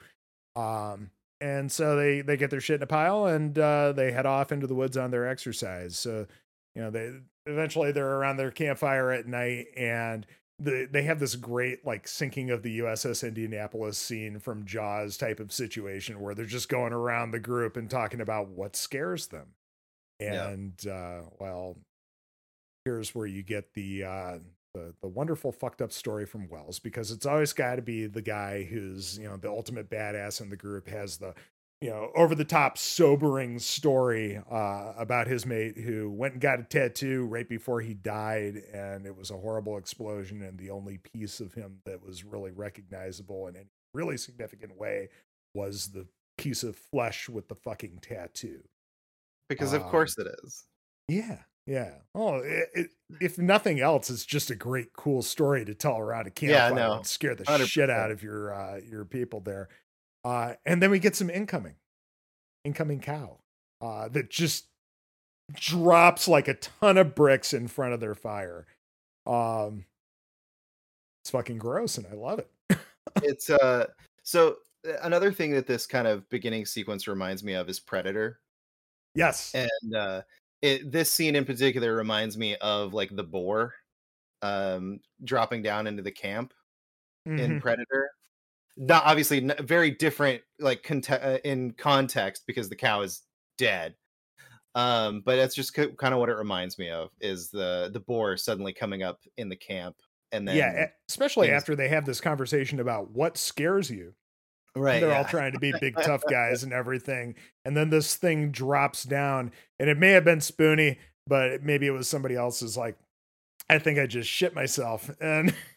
S1: Um, and so they they get their shit in a pile and uh, they head off into the woods on their exercise. So you know they eventually they're around their campfire at night and the, they have this great like sinking of the USS Indianapolis scene from Jaws type of situation where they're just going around the group and talking about what scares them.
S2: Yeah.
S1: And uh, well, here's where you get the uh, the the wonderful fucked up story from Wells because it's always got to be the guy who's you know the ultimate badass in the group has the you know over the top sobering story uh, about his mate who went and got a tattoo right before he died and it was a horrible explosion and the only piece of him that was really recognizable in any really significant way was the piece of flesh with the fucking tattoo
S2: because of
S1: Um,
S2: course it is.
S1: yeah, yeah. Oh, it, it, if nothing else, it's just a great, cool story to tell around a
S2: Yeah,
S1: campfire
S2: no.
S1: and scare the shit
S2: 100%.
S1: out of your uh, your people there. Uh, and then we get some incoming, incoming cow uh, that just drops like a ton of bricks in front of their fire. Um, it's fucking gross, and I love it.
S2: It's uh so uh, another thing that this kind of beginning sequence reminds me of is Predator.
S1: Yes,
S2: and uh it this scene in particular reminds me of like the boar um dropping down into the camp in
S1: Mhm.
S2: predator not obviously n- very different like uh, in context because the cow is dead um but that's just kind of what it reminds me of is the the boar suddenly coming up in the camp and then
S1: yeah. Especially
S2: things-
S1: after they have this conversation about what scares you.
S2: right
S1: they're all trying to be big tough guys and everything and then this thing drops down and it may have been spoony but maybe it was somebody else's like i think i just shit myself and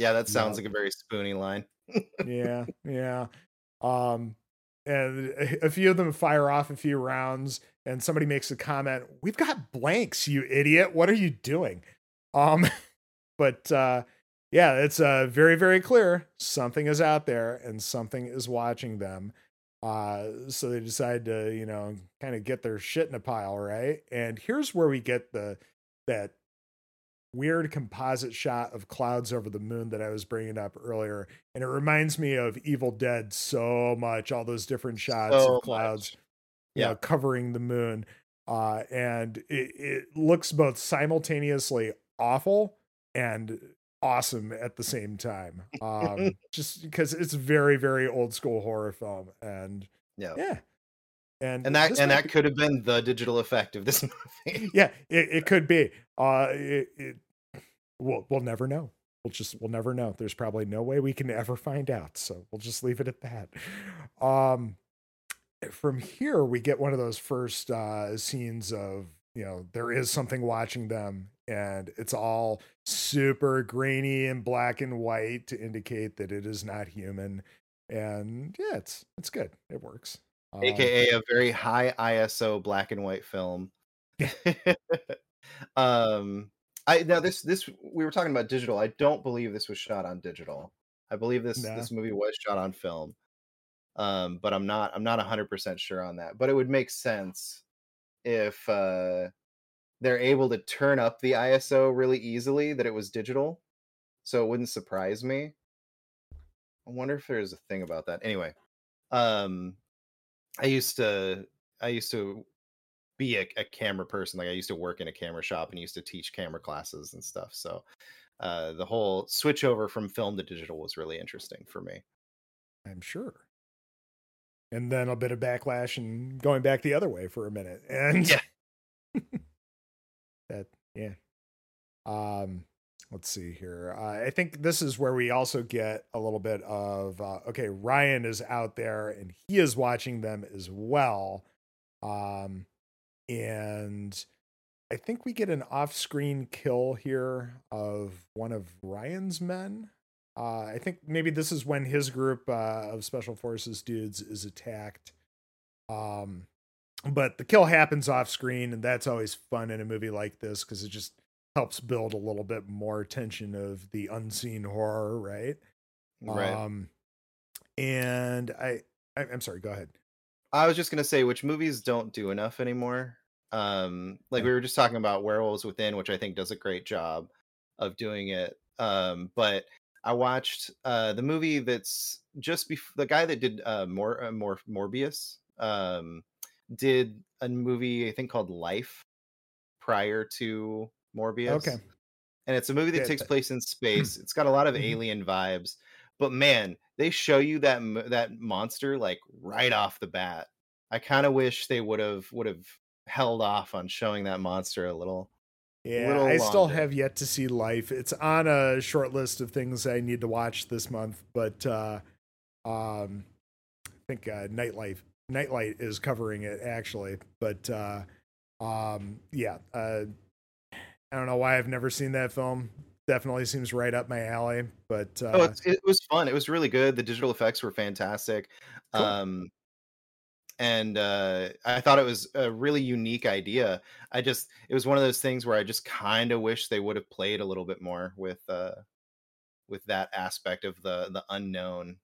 S2: yeah that sounds like a very spoony line.
S1: Yeah yeah. Um and a- a few of them fire off a few rounds and somebody makes a comment we've got blanks you idiot. What are you doing? Um but uh yeah it's uh very very clear something is out there and something is watching them uh so they decide to you know kind of get their shit in a pile right? And here's where we get the that weird composite shot of clouds over the moon that I was bringing up earlier. And it reminds me of Evil Dead so much, all those different shots
S2: So
S1: of clouds you know,
S2: Yeah.
S1: covering the moon. Uh, and it, it looks both simultaneously awful and awesome at the same time. Um, just because it's very, very old school horror film. And
S2: yeah
S1: yeah. And,
S2: and that and that
S1: be-
S2: could have been the digital effect of this movie
S1: yeah, it, it could be. Uh, it, it, we'll we'll never know. We'll just we'll never know. There's probably no way we can ever find out. So we'll just leave it at that. Um, from here we get one of those first uh, scenes of you know there is something watching them, and it's all super grainy and black and white to indicate that it is not human. And yeah, it's it's good. It works. Um,
S2: aka a very high ISO black and white film. um I now this this we were talking about digital. I don't believe this was shot on digital. I believe this
S1: No.
S2: this movie was shot on film. Um but I'm not I'm not 100% sure on that. But it would make sense if uh they're able to turn up the ISO really easily that it was digital. So it wouldn't surprise me. I wonder if there's a thing about that. Anyway, um I used to I used to be a, a camera person. Like I used to work in a camera shop and used to teach camera classes and stuff. So uh, the whole switch over from film to digital was really interesting for me.
S1: I'm sure. And then a bit of backlash and going back the other way for a minute. And
S2: Yeah.
S1: that, yeah, Um, let's see here. Uh, I think this is where we also get a little bit of uh, okay, Ryan is out there and he is watching them as well. Um, and I think we get an off-screen kill here of one of Ryan's men. Uh, I think maybe this is when his group uh, of special forces dudes is attacked. Um, but the kill happens off screen, and that's always fun in a movie like this because it just helps build a little bit more tension of the unseen horror, right?
S2: Right.
S1: Um, and I, I, I'm sorry. Go ahead.
S2: I was just gonna say which movies don't do enough anymore. Um, like we were just talking about Werewolves Within, which I think does a great job of doing it. Um, but I watched uh the movie that's just before the guy that did uh more uh, more Morbius um did a movie I think called Life prior to Morbius.
S1: Okay.
S2: And it's a movie that takes place in space. It's got a lot of
S1: Mhm.
S2: alien vibes, but man, they show you that that monster like right off the bat. I kind of wish they would have would have held off on showing that monster a little.
S1: Yeah,
S2: little
S1: I still have yet to see Life. It's on a short list of things I need to watch this month, but uh, um, I think uh, Nightlife Nightlight is covering it actually. But uh, um, yeah, uh, I don't know why I've never seen that film. Definitely seems right up my alley. But uh,
S2: oh, it's, it was fun. It was really good. The digital effects were fantastic.
S1: Cool.
S2: Um and uh I thought it was a really unique idea. I just it was one of those things where I just kind of wish they would have played a little bit more with uh with that aspect of the the unknown.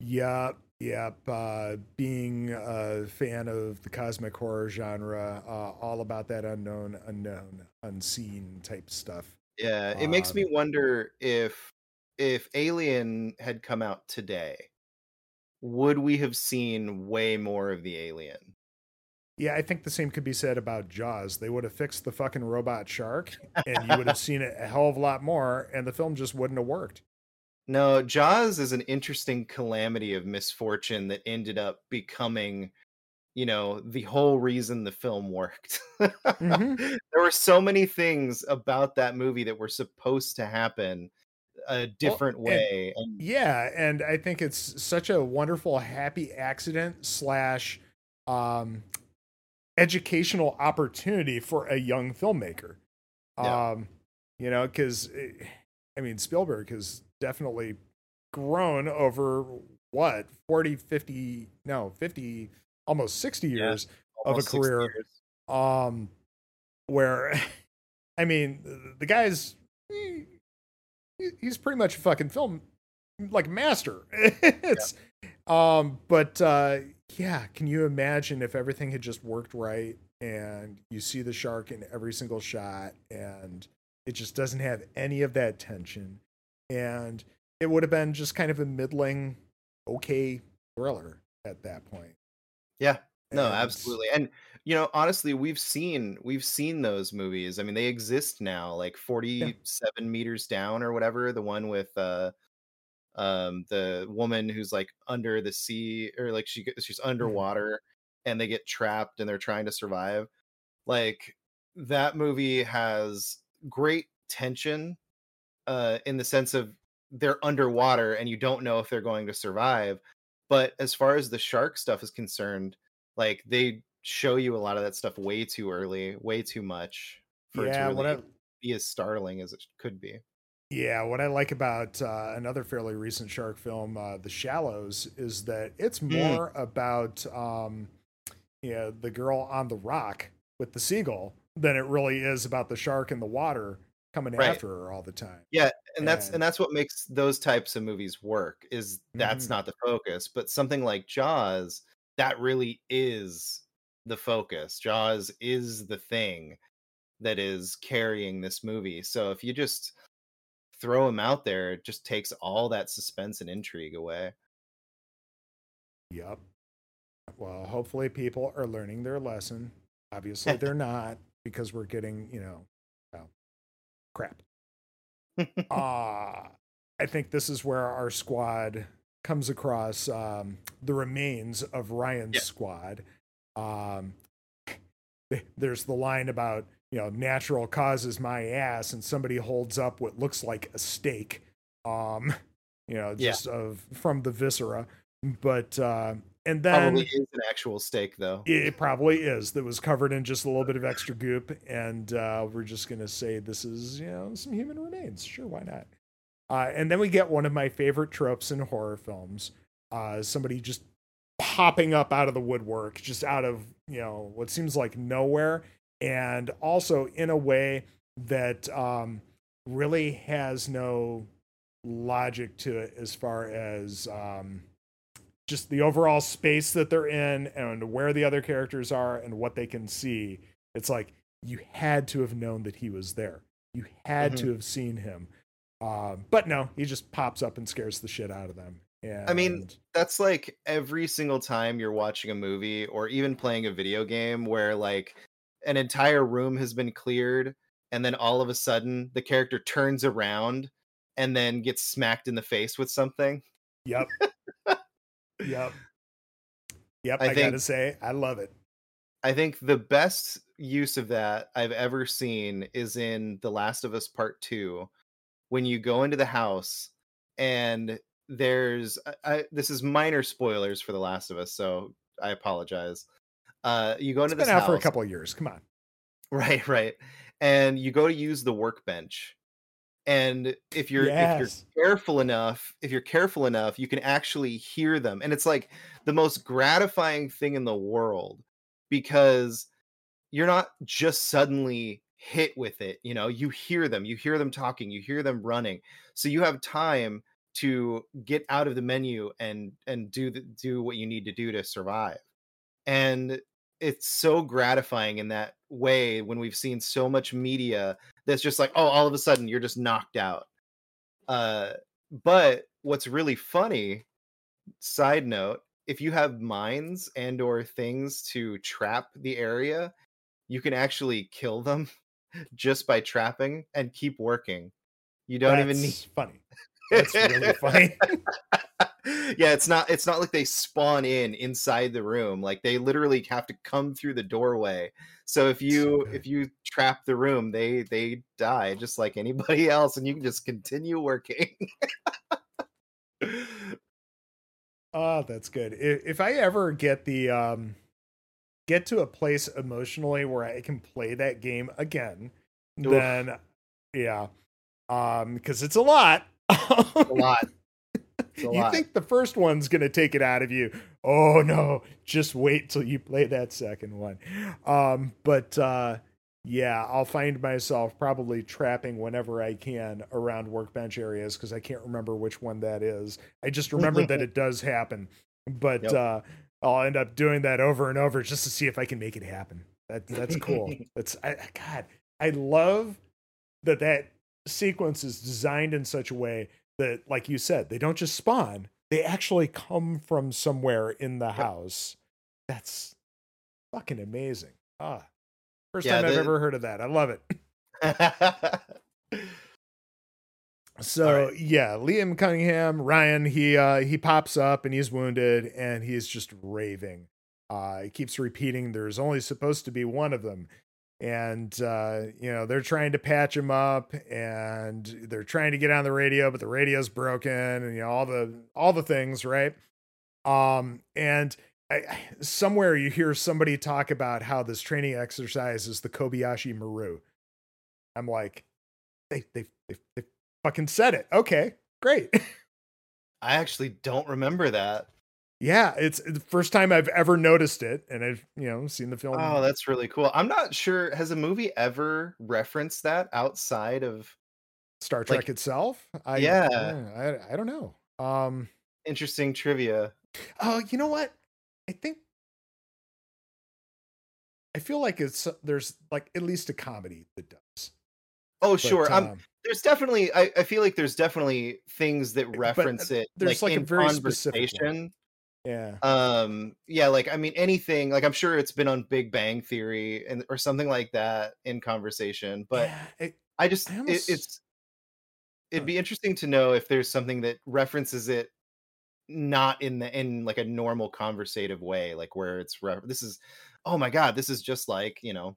S1: Yep, yep. Uh, being a fan of the cosmic horror genre, uh, all about that unknown, unknown, unseen type stuff.
S2: Yeah, it makes me
S1: Um,
S2: wonder if if Alien had come out today, would we have seen way more of the alien?
S1: Yeah, I think the same could be said about Jaws. They would have fixed the fucking robot shark, and you would have seen it a hell of a lot more, and the film just wouldn't have worked.
S2: No, Jaws is an interesting calamity of misfortune that ended up becoming, you know, the whole reason the film worked.
S1: Mhm.
S2: There were so many things about that movie that were supposed to happen a different
S1: and-
S2: way. And
S1: Yeah, and I think it's such a wonderful, happy accident slash um, educational opportunity for a young filmmaker.
S2: Yeah.
S1: Um, you know, because I mean, Spielberg has definitely grown over what 40, 50, no, 50, almost 60
S2: Yeah,
S1: years of a career. um where i mean the guy's he- he's pretty much a fucking film like master it's um but uh yeah can you imagine if everything had just worked right and you see the shark in every single shot and it just doesn't have any of that tension and it would have been just kind of a middling okay thriller at that point
S2: Yeah. No,
S1: And-
S2: absolutely. And you know, honestly, we've seen we've seen those movies. I mean, they exist now, like 47 meters down or whatever, the one with uh um the woman who's like under the sea or like she she's underwater and they get trapped and they're trying to survive. Like that movie has great tension uh in the sense of they're underwater and you don't know if they're going to survive. But as far as the shark stuff is concerned, like they show you a lot of that stuff way too early, way too much for
S1: yeah
S2: it to
S1: what
S2: really
S1: I,
S2: be as startling as it could be.
S1: Yeah, what I like about uh, another fairly recent shark film, uh, The Shallows, is that it's
S2: Hmm.
S1: more about um, you know, the girl on the rock with the seagull than it really is about the shark in the water coming
S2: Right.
S1: after her all the time.
S2: Yeah, and that's
S1: And-
S2: and that's what makes those types of movies work is that's
S1: Mhm.
S2: not the focus, but something like Jaws that really is the focus. Jaws is the thing that is carrying this movie. So if you just throw him out there, it just takes all that suspense and intrigue away.
S1: Yep. Well, hopefully people are learning their lesson. Obviously, they're not because we're getting, you know, well, crap. uh I think this is where our squad comes across um the remains of Ryan's
S2: Yeah.
S1: squad. Um there's the line about you know natural causes my ass and somebody holds up what looks like a steak um you know
S2: Yeah.
S1: just of from the viscera but uh and then
S2: Probably is an actual steak though.
S1: it probably is that was covered in just a little bit of extra goop and uh we're just gonna say this is you know some human remains sure why not uh and then we get one of my favorite tropes in horror films uh somebody just popping up out of the woodwork just out of you know what seems like nowhere and also in a way that um really has no logic to it as far as um just the overall space that they're in and where the other characters are and what they can see. It's like you had to have known that he was there. You had to have seen him. Um, but no he just pops up and scares the shit out of them and
S2: I mean, That's like every single time you're watching a movie or even playing a video game where like an entire room has been cleared and then all of a sudden the character turns around and then gets smacked in the face with something.
S1: yep yep yep
S2: I
S1: i,
S2: think-
S1: gotta say i love it.
S2: I think the best use of that I've ever seen is in The Last of Us Part 2 when you go into the house and there's I, I, this is minor spoilers for The Last of Us so I apologize. Uh you go into
S1: it's
S2: into
S1: been
S2: this
S1: out for a couple of years come on
S2: Right, right. And you go to use the workbench. And if you're if you're careful enough, if you're careful enough, you can actually hear them. And it's like the most gratifying thing in the world because you're not just suddenly hit with it, you know, you hear them, you hear them talking, you hear them running. So you have time to get out of the menu and and do the, do what you need to do to survive. And it's so gratifying in that way when we've seen so much media that's just like oh all of a sudden you're just knocked out. Uh but what's really funny side note if you have mines and or things to trap the area you can actually kill them just by trapping and keep working. You don't even need
S1: funny that's really funny
S2: yeah it's not it's not like they spawn in inside the room like they literally have to come through the doorway so if you
S1: good.
S2: if you trap the room they they die just like anybody else and you can just continue working
S1: Oh, that's good. If, if I ever get the um get to a place emotionally where I can play that game again,
S2: Oof.
S1: then yeah. Um because it's a lot.
S2: A lot a
S1: you
S2: lot.
S1: think the first one's going to take it out of you. Oh no, just wait till you play that second one. Um but uh yeah, I'll find myself probably trapping whenever I can around workbench areas because I can't remember which one that is. I just remember that it does happen, but
S2: Yep.
S1: uh, I'll end up doing that over and over just to see if I can make it happen. That that's cool. that's I- God. I love that that sequence is designed in such a way that, like you said, they don't just spawn; they actually come from somewhere in the house. That's fucking amazing. Ah, first
S2: Yeah,
S1: time I've ever heard of that. I love it. So
S2: right.
S1: yeah, Liam Cunningham, Ryan, he uh he pops up and he's wounded and he's just raving. Uh he keeps repeating there's only supposed to be one of them. And uh, you know, they're trying to patch him up and they're trying to get on the radio, but the radio's broken and you know, all the all the things, right? Um and I, somewhere you hear somebody talk about how this training exercise is the Kobayashi Maru. I'm like, they they they, they fucking said it. Okay, great.
S2: i actually don't remember that
S1: yeah, it's the first time I've ever noticed it, and I've you know seen the film.
S2: oh that's really cool i'm not sure has a movie ever referenced that outside of
S1: Star Trek
S2: like-
S1: itself. I,
S2: Yeah.
S1: I I don't know. Um.
S2: interesting trivia
S1: Oh, you know what? I think I feel like it's there's like at least a comedy that does.
S2: oh
S1: But,
S2: sure i'm
S1: um,
S2: there's definitely I, I feel like there's definitely things that
S1: uh,
S2: reference it
S1: there's, like, a
S2: in
S1: very specific one. Yeah.
S2: um yeah like i mean anything like i'm sure it's been on big bang theory and or something like that in conversation but
S1: yeah, it-
S2: i just
S1: I
S2: it, it's it'd be interesting to know if there's something that references it not in the in like a normal conversative way like where it's re- this is oh my god this is just like you know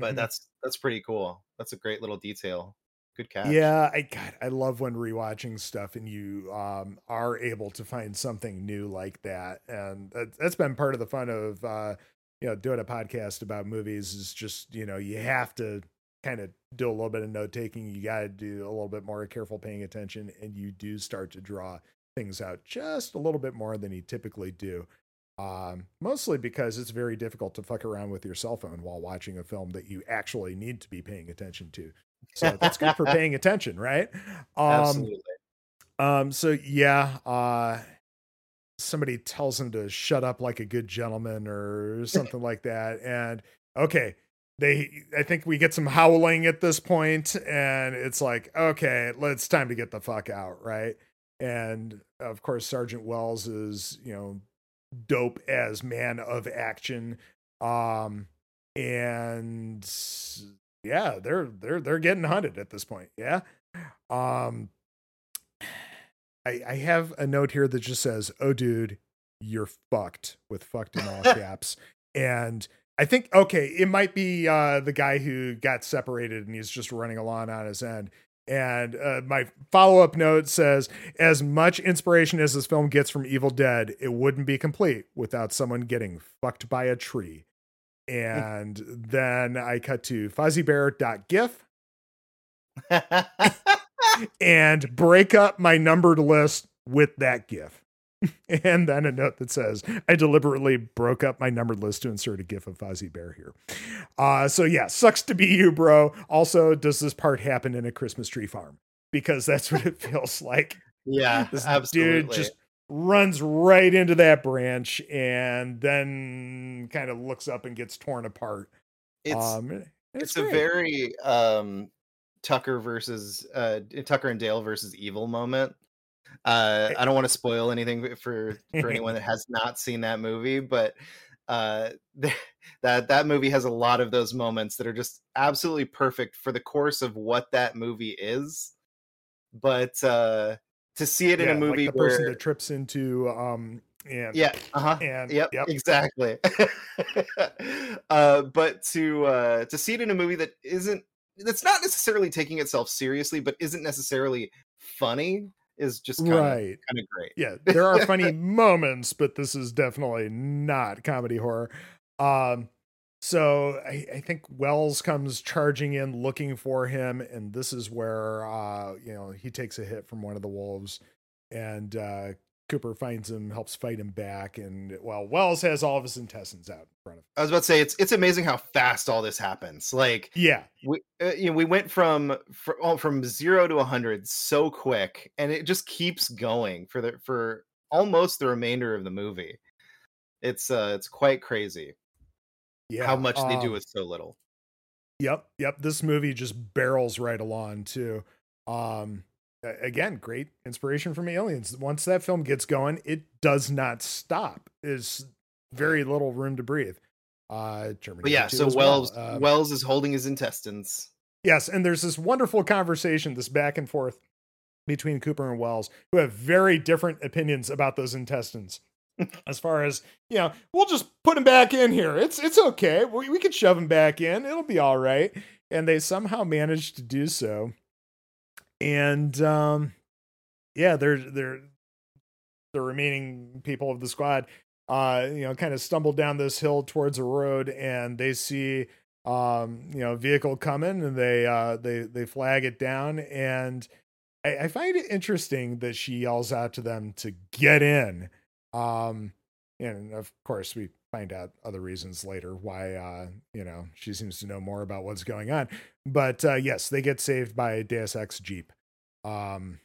S2: but
S1: Mhm.
S2: that's that's pretty cool. That's a great little detail. Good catch.
S1: Yeah, I God, I love when rewatching stuff and you um are able to find something new like that. And that, that's been part of the fun of uh you know doing a podcast about movies is just, you know, you have to kind of do a little bit of note taking. You got to do a little bit more careful paying attention and you do start to draw things out just a little bit more than you typically do. Um, mostly because it's very difficult to fuck around with your cell phone while watching a film that you actually need to be paying attention to. So that's good for paying attention, right? Um,
S2: Absolutely.
S1: um, so yeah, uh, somebody tells him to shut up like a good gentleman or something like that. And okay, they, I think we get some howling at this point, and it's like, okay, it's time to get the fuck out, right? And of course, Sergeant Wells is, you know, dope as man of action. Um, and yeah, they're they're they're getting hunted at this point. Yeah. Um I I have a note here that just says, "Oh dude, you're fucked" with fucked in all caps. And I think okay, it might be uh the guy who got separated and he's just running along on his end. And uh, my follow up note says, as much inspiration as this film gets from Evil Dead, it wouldn't be complete without someone getting fucked by a tree. And then I cut to fuzzybear.gif and break up my numbered list with that GIF. and then a note that says, I deliberately broke up my numbered list to insert a GIF of Fozzie Bear here. Uh, so, yeah, sucks to be you, bro. Also, does this part happen in a Christmas tree farm? Because that's what it feels like.
S2: yeah,
S1: This
S2: absolutely.
S1: dude just runs right into that branch and then kind of looks up and gets torn apart.
S2: it's
S1: um,
S2: it's,
S1: great.
S2: a very um Tucker versus uh Tucker and Dale versus Evil moment. Uh I don't want to spoil anything for for anyone that has not seen that movie, but uh that that movie has a lot of those moments that are just absolutely perfect for the course of what that movie is. But uh to see it in
S1: Yeah,
S2: a movie
S1: like the person that trips into um and
S2: yeah uh-huh
S1: and
S2: yep,
S1: yep.
S2: exactly. Uh but to uh to see it in a movie that isn't that's not necessarily taking itself seriously but isn't necessarily funny is just kind of
S1: right.
S2: kind of great.
S1: Yeah there are funny moments but this is definitely not comedy horror. Um so I, I think wells comes charging in looking for him and this is where uh you know he takes a hit from one of the wolves and uh cooper finds him helps fight him back and well wells has all of his intestines out in front of him
S2: i was about to say it's it's amazing how fast all this happens. Like
S1: yeah.
S2: we uh, you know we went from from, oh, from 0 to 100 so quick and it just keeps going for the for almost the remainder of the movie. It's uh it's quite crazy
S1: yeah
S2: how much they do
S1: um,
S2: with so little
S1: Yep, yep. This movie just barrels right along too. Um again, great inspiration from Aliens. Once that film gets going, it does not stop. There's very little room to breathe. Uh Germany.
S2: but yeah so
S1: as well.
S2: wells
S1: Um,
S2: wells is holding his intestines
S1: Yes, and there's this wonderful conversation, this back and forth between Cooper and Wells, who have very different opinions about those intestines. as far as you know, we'll just put him back in here. It's it's okay. We we can shove him back in. It'll be all right. And they somehow managed to do so. And um, yeah, they're they're the remaining people of the squad, uh, you know, kind of stumble down this hill towards a road, and they see um you know vehicle coming and they uh they they flag it down and I, I find it interesting that she yells out to them to get in um and of course we find out other reasons later why uh you know she seems to know more about what's going on. But uh yes they get saved by deus ex jeep. Um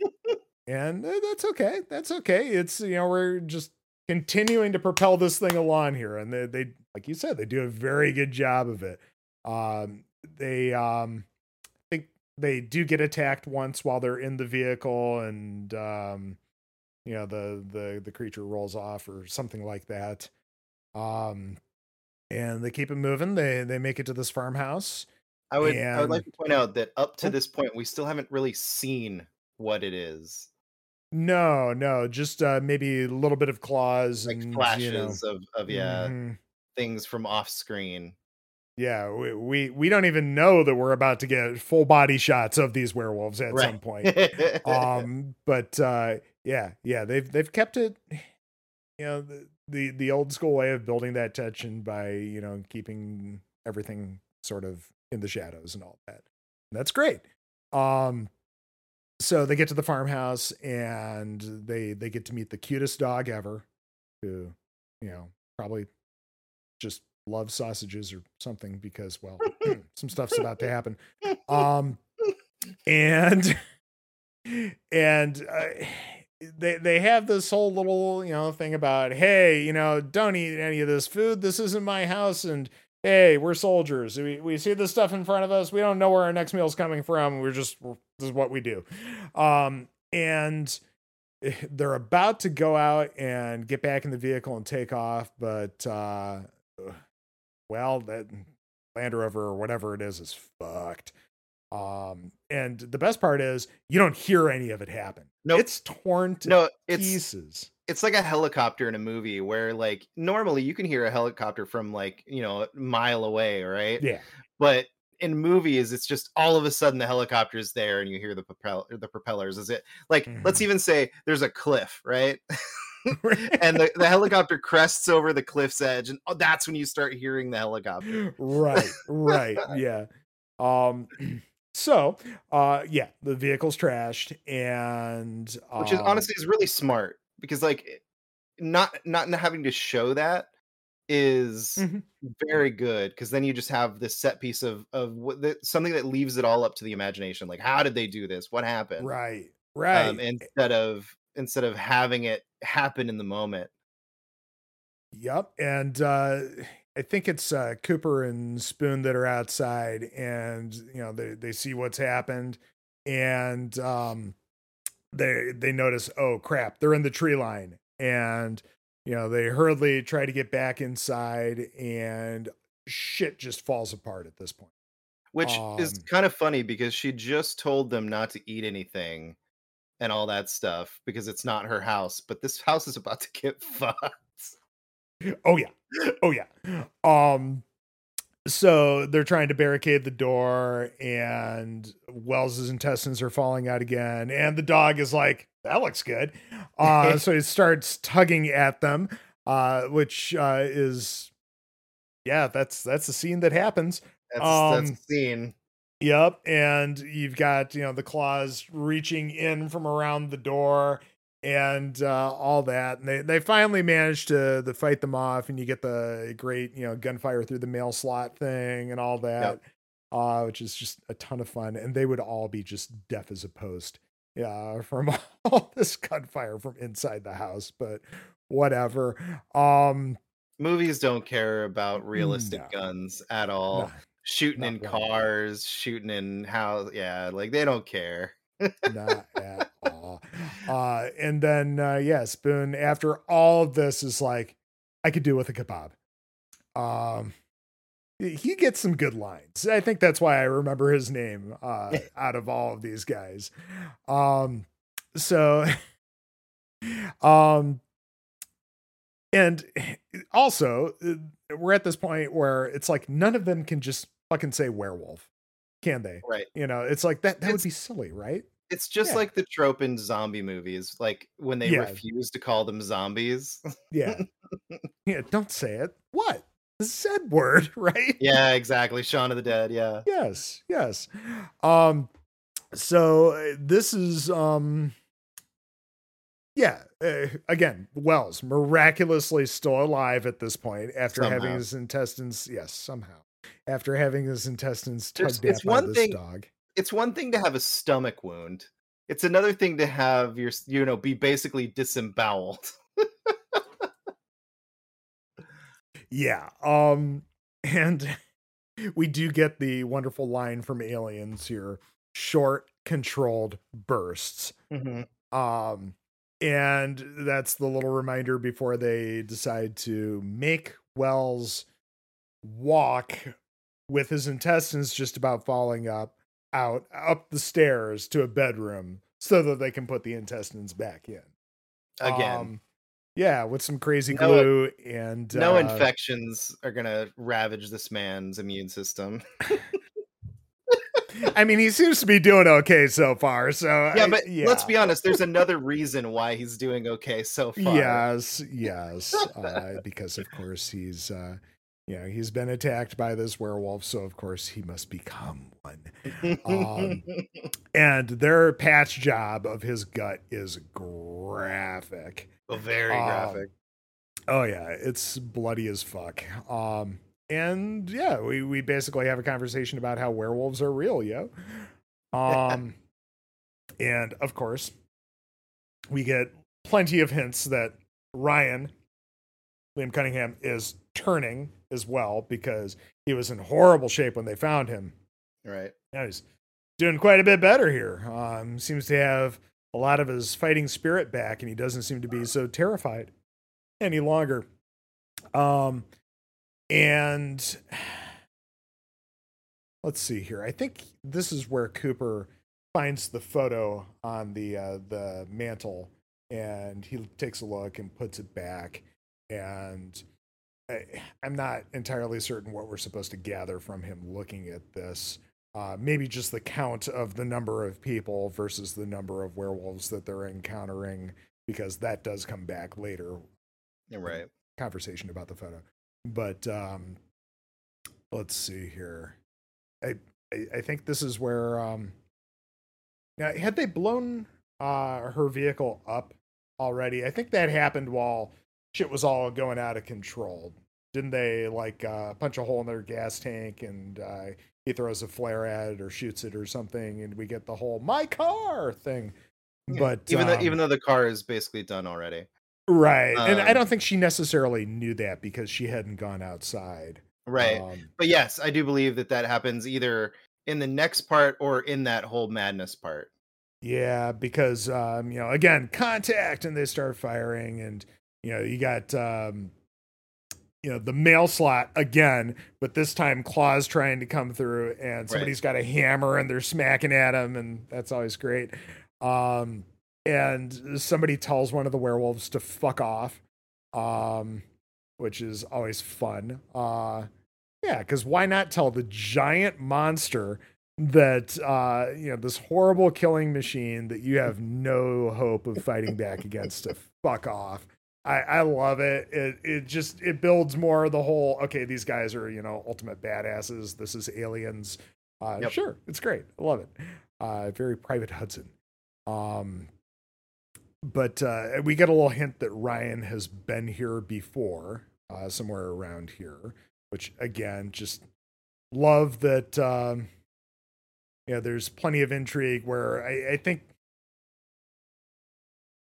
S1: and uh, that's okay. That's okay. It's you know we're just continuing to propel this thing along here. And they, they like you said they do a very good job of it. Um they um I think they do get attacked once while they're in the vehicle and um you know the the the creature rolls off or something like that um and they keep it moving they they make it to this farmhouse
S2: I would I would like to point out that up to
S1: Oh.
S2: this point we still haven't really seen what it is.
S1: no no just uh maybe a little bit of claws
S2: Like
S1: and
S2: flashes
S1: you know
S2: of of yeah,
S1: mhm.
S2: things from off screen.
S1: Yeah, we, we we don't even know that we're about to get full body shots of these werewolves at
S2: Right.
S1: some point. um but uh yeah yeah they've they've kept it you know the, the the old school way of building that tension by you know keeping everything sort of in the shadows and all that and that's great um so they get to the farmhouse and they they get to meet the cutest dog ever who you know probably just loves sausages or something because well some stuff's about to happen. Um and and uh, they they have this whole little you know thing about hey you know don't eat any of this food. This isn't my house and hey we're soldiers. We, we see this stuff in front of us. We don't know where our next meal's coming from. We're just this is what we do. Um and they're about to go out and get back in the vehicle and take off but uh well that land rover or whatever it is is fucked um and the best part is you don't hear any of it happen
S2: Nope.
S1: it's torn to
S2: no, it's
S1: pieces
S2: it's like a helicopter in a movie where like normally you can hear a helicopter from like you know a mile away, right?
S1: yeah
S2: But in movies, it's just all of a sudden the helicopter is there and you hear the propeller, the propellers. Is it like let's
S1: Mhm.
S2: even say there's a cliff, right? and the, the helicopter crests over the cliff's edge, and oh, that's when you start hearing the helicopter.
S1: right right yeah. Um so uh yeah the vehicle's trashed and
S2: Which is
S1: um,
S2: honestly is really smart because like not not having to show that is
S1: Mhm.
S2: very good because then you just have this set piece of of what the, something that leaves it all up to the imagination like how did they do this? What happened?
S1: Right right.
S2: Um, instead of instead of having it happen in the moment
S1: Yep. And uh I think it's uh Cooper and Spoon that are outside and you know they they see what's happened and um they they notice oh crap they're in the tree line and you know they hurriedly try to get back inside and shit just falls apart at this point.
S2: which is
S1: Um,
S2: kind of funny because she just told them not to eat anything and all that stuff because it's not her house but this house is about to get fucked
S1: Oh yeah. Oh yeah. Um so they're trying to barricade the door and Wells's intestines are falling out again and the dog is like that looks good. Uh so he starts tugging at them uh which uh is yeah, that's that's the scene that happens.
S2: that's, that's
S1: Um,
S2: the scene
S1: Yep, and you've got you know the claws reaching in from around the door and uh, all that, and they they finally manage to to fight them off, and you get the great you know gunfire through the mail slot thing and all that, uh, which is just a ton of fun, and they would all be just deaf as a post, yeah, from all this gunfire from inside the house, but whatever. Um,
S2: movies don't care about realistic
S1: No.
S2: guns at all shooting
S1: not
S2: in cars shooting in house yeah like they don't care
S1: not at all. Uh, and then uh, yeah, Spoon. After all of this, is like, I could do with a kebab. Um, he gets some good lines. I think that's why I remember his name uh, out of all of these guys. Um, so, um, and also uh, we're at this point where it's like none of them can just fucking say werewolf, can they?
S2: right
S1: You know, it's like that. That would be silly, right?
S2: it's just
S1: Yeah.
S2: like the trope in zombie movies like when they
S1: Yeah.
S2: refuse to call them zombies
S1: Yeah. yeah, don't say it. What? The Z word, right?
S2: yeah exactly shaun of the dead yeah
S1: Yes, yes. Um so uh, this is um yeah, uh, again, Wells miraculously still alive at this point after having his intestines, yes, somehow. After having his intestines tugged
S2: it's
S1: at by this
S2: thing-
S1: dog.
S2: it's one thing to have a stomach wound it's another thing to have your you know be basically disemboweled
S1: Yeah. Um and we do get the wonderful line from aliens here. Short controlled bursts. Um and that's the little reminder before they decide to make Wells walk with his intestines just about falling up out up the stairs to a bedroom so that they can put the intestines back in.
S2: again
S1: Um, Yeah, with some crazy
S2: No-
S1: glue and
S2: no
S1: uh,
S2: infections are gonna ravage this man's immune system.
S1: I mean, he seems to be doing okay so far. So
S2: Yeah,
S1: I-
S2: but let's be honest. There's another reason why he's doing okay so far.
S1: Yes, yes, uh, because of course he's, uh, you know, he's been attacked by this werewolf, so of course he must become one. Um, And their patch job of his gut is graphic.
S2: Oh, very
S1: um,
S2: graphic.
S1: Oh yeah, it's bloody as fuck. Um, and yeah, we we basically have a conversation about how werewolves are real, yo. Um, and of course, we get plenty of hints that Ryan, Liam Cunningham, is turning as well because he was in horrible shape when they found him.
S2: Right.
S1: Now he's doing quite a bit better here. Um, seems to have a lot of his fighting spirit back, and he doesn't seem to be so terrified any longer. Um, and let's see here. I think this is where Cooper finds the photo on the uh, the mantle, and he takes a look and puts it back. And I, I'm not entirely certain what we're supposed to gather from him looking at this. Uh, maybe just the count of the number of people versus the number of werewolves that they're encountering, because that does come back later
S2: right.
S1: conversation about the photo. But um let's see here. I I, I think this is where um now had they blown uh her vehicle up already? I think that happened while shit was all going out of control. Didn't they like uh punch a hole in their gas tank and uh he throws a flare at it or shoots it or something and we get the whole my car thing.
S2: Yeah.
S1: But
S2: even though
S1: um,
S2: even though the car is basically done already.
S1: Right. and I
S2: Um,
S1: don't think she necessarily knew that because she hadn't gone outside.
S2: Right.
S1: Um,
S2: but yes, I do believe that that happens either in the next part or in that whole madness part.
S1: yeah, because um, you know, again, contact and they start firing and you know, you got um you know, the mail slot again, but this time Claw's trying to come through and somebody's got a hammer and they're smacking at him and that's always great. Um and somebody tells one of the werewolves to fuck off. Um which is always fun. Uh yeah, because why not tell the giant monster that uh you know this horrible killing machine that you have no hope of fighting back against to fuck off. I, I love it. It it just it builds more the whole okay, these guys are, you know, ultimate badasses. This is aliens. Uh
S2: Yep.
S1: sure, it's great. I love it. Uh very private Hudson. Um but uh, we get a little hint that Ryan has been here before, uh, somewhere around here, which again, just love that. Um, yeah, there's plenty of intrigue where I, I think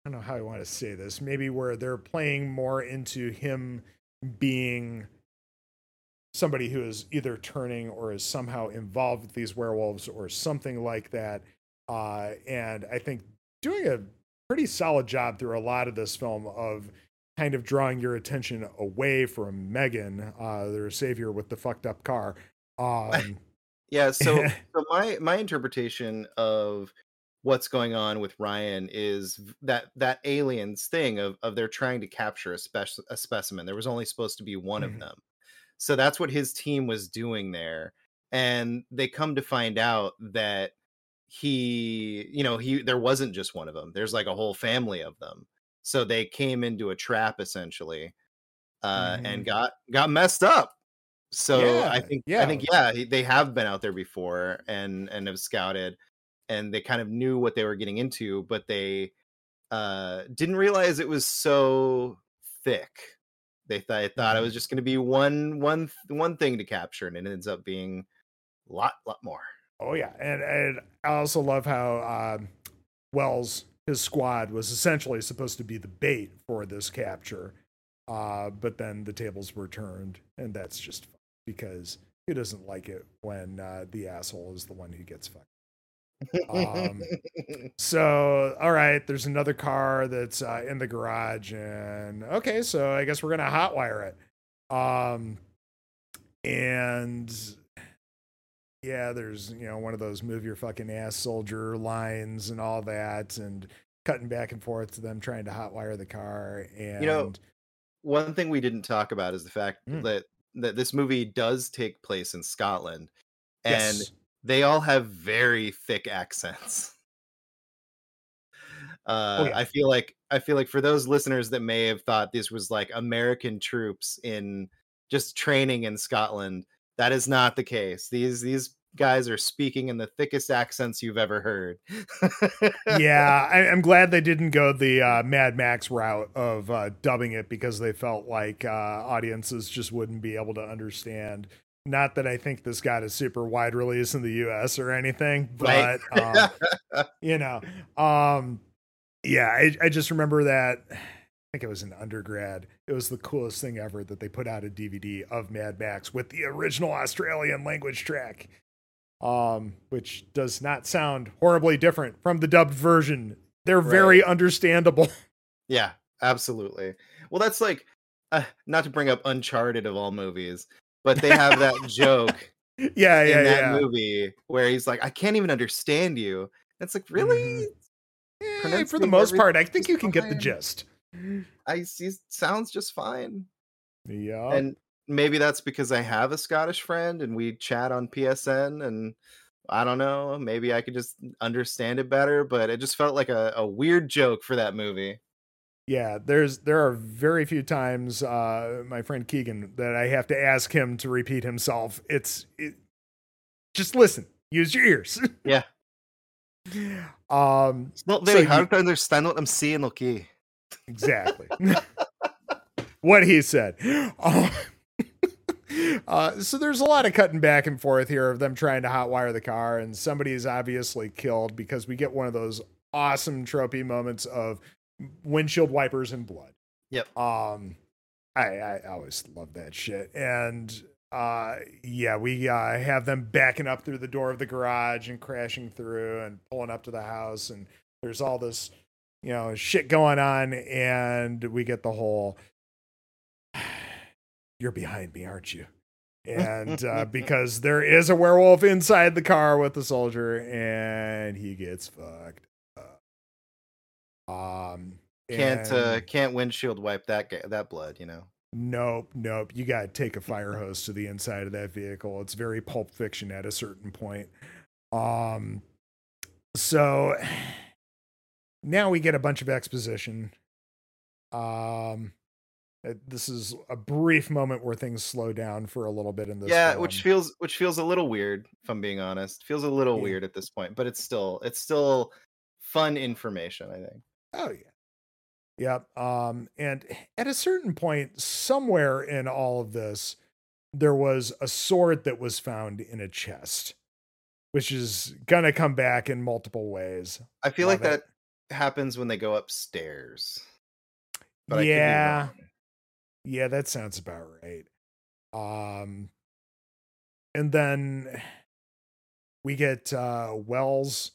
S1: I don't know how I want to say this. Maybe where they're playing more into him being somebody who is either turning or is somehow involved with these werewolves or something like that. Uh, and I think doing a pretty solid job through a lot of this film of kind of drawing your attention away from Megan, uh, their savior with the fucked up car. Um,
S2: Yeah, so so my my interpretation of what's going on with Ryan is that that aliens thing of of they're trying to capture a spec a specimen. There was only supposed to be one
S1: Mhm.
S2: of them. So that's what his team was doing there. And they come to find out that he, you know, he there wasn't just one of them. There's like a whole family of them. So they came into a trap essentially uh and got got messed up. So
S1: Yeah,
S2: I think
S1: yeah.
S2: I think yeah, they have been out there before and and have scouted and they kind of knew what they were getting into, but they uh didn't realize it was so thick. They thought they thought it was just going to be one one one thing to capture and it ends up being a lot lot more.
S1: Oh yeah, and and I also love how um, Wells his squad was essentially supposed to be the bait for this capture, uh, but then the tables were turned, and that's just because who doesn't like it when uh, the asshole is the one who gets fucked. Um, So, all right, there's another car that's uh, in the garage, and okay, so I guess we're gonna hotwire it. Um, and yeah, there's you know one of those move your fucking ass soldier lines and all that, and cutting back and forth to them trying to hotwire the car. And
S2: You know, One thing we didn't talk about is the fact
S1: Mm.
S2: that that this movie does take place in Scotland, and
S1: yes.
S2: They all have very thick accents. Uh,
S1: Oh, yeah.
S2: I feel like I feel like for those listeners that may have thought this was like American troops in just training in Scotland, that is not the case. These these guys are speaking in the thickest accents you've ever heard.
S1: yeah, I, I'm glad they didn't go the uh, Mad Max route of uh, dubbing it because they felt like uh, audiences just wouldn't be able to understand. Not that I think this got a super wide release in the U.S. or anything, but
S2: Right.
S1: um, you know, um, yeah, I, I just remember that. I think it was an undergrad. It was the coolest thing ever that they put out a DVD of Mad Max with the original Australian language track, um, which does not sound horribly different from the dubbed version. They're very understandable.
S2: Yeah, absolutely. Well, that's like uh, not to bring up Uncharted of all movies, but they have that joke
S1: yeah, yeah,
S2: in that
S1: yeah.
S2: movie where he's like, "I can't even understand you." It's like, really?
S1: Mhm. Eh, for the most part, I think you can get the gist.
S2: I see. Sounds just fine.
S1: Yeah.
S2: And maybe that's because I have a Scottish friend and we chat on PSN and I don't know, maybe I could just understand it better, but it just felt like a, a weird joke for that movie.
S1: Yeah, there's there are very few times uh my friend Keegan that I have to ask him to repeat himself. It's it, just listen, use your ears.
S2: Yeah.
S1: um
S2: It's not
S1: So
S2: very
S1: you-
S2: hard to understand what I'm saying, okay?
S1: exactly. what he said. Uh, uh, so there's a lot of cutting back and forth here of them trying to hotwire the car, and somebody is obviously killed because we get one of those awesome tropey moments of windshield wipers and blood.
S2: Yep.
S1: Um, I I always love that shit, and uh, yeah, we uh have them backing up through the door of the garage and crashing through and pulling up to the house, and there's all this you know shit going on, and we get the whole you're behind me, aren't you? And uh, because there is a werewolf inside the car with the soldier, and he gets fucked. Um,
S2: Can't uh, can't windshield wipe that ga- that blood, you know.
S1: Nope, nope. You got to take a fire hose to the inside of that vehicle. It's very pulp fiction at a certain point. Um, so now we get a bunch of exposition. Um, uh, this is a brief moment where things slow down for a little bit in this.
S2: yeah,
S1: film.
S2: which feels which feels a little weird, if I'm being honest. Feels a little
S1: Yeah.
S2: weird at this point, but it's still it's still fun information, I think.
S1: Oh yeah. Yep. Um, and at a certain point, somewhere in all of this, there was a sword that was found in a chest, which is gonna come back in multiple ways.
S2: I feel
S1: Love
S2: like
S1: it.
S2: that happens when they go upstairs. But I could be
S1: yeah. Yeah, that sounds about right. Um, and then we get uh, Wells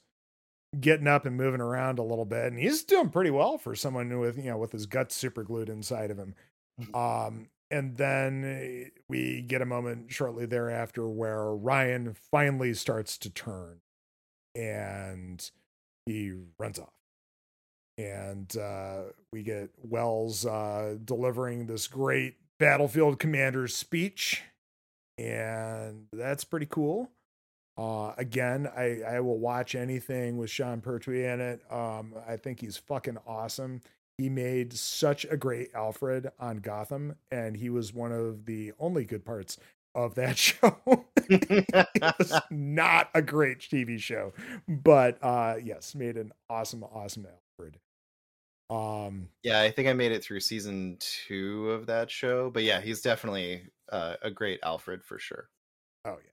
S1: getting up and moving around a little bit, and he's doing pretty well for someone with you know with his guts super glued inside of him. Um, and then eh, we get a moment shortly thereafter where Ryan finally starts to turn, and he runs off and uh, we get Wells uh, delivering this great battlefield commander's speech, and that's pretty cool. Uh, again, I, I will watch anything with Sean Pertwee in it. Um, I think he's fucking awesome. He made such a great Alfred on Gotham, and he was one of the only good parts of that show. it was not a great TV show, but uh, yes, made an awesome, awesome Alfred. Um,
S2: yeah, I think I made it through season two of that show. But yeah, he's definitely uh, a great Alfred for sure.
S1: oh yeah,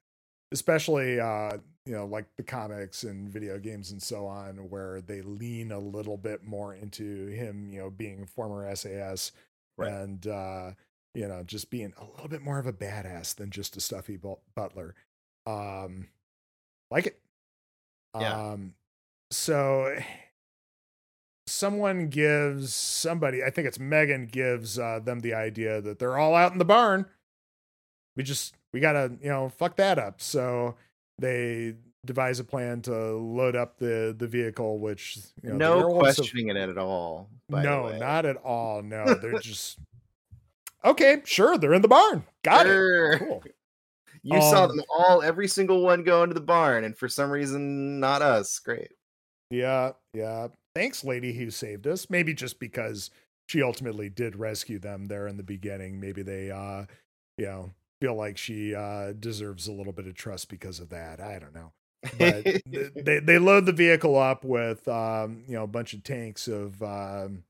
S1: especially uh, you know like the comics and video games and so on, where they lean a little bit more into him, you know, being former SAS
S2: Right.
S1: and uh, you know just being a little bit more of a badass than just a stuffy butler. Um, like it.
S2: Yeah.
S1: Um, so someone gives somebody, I think it's Megan, gives uh, them the idea that they're all out in the barn. We just we gotta you know fuck that up. So they devise a plan to load up the the vehicle, which you know,
S2: no
S1: have-
S2: questioning it at all.
S1: no, not at all. No, they're just okay. Sure, they're in the barn. Got it. Cool.
S2: You saw
S1: Um,
S2: them all, every single one go into the barn, and for some reason, not us. Great.
S1: Yeah, yeah. Thanks, lady who saved us. Maybe just because she ultimately did rescue them there in the beginning. Maybe they, uh, you know, feel like she uh, deserves a little bit of trust because of that. I don't know. But they they load the vehicle up with, um, you know, a bunch of tanks of um,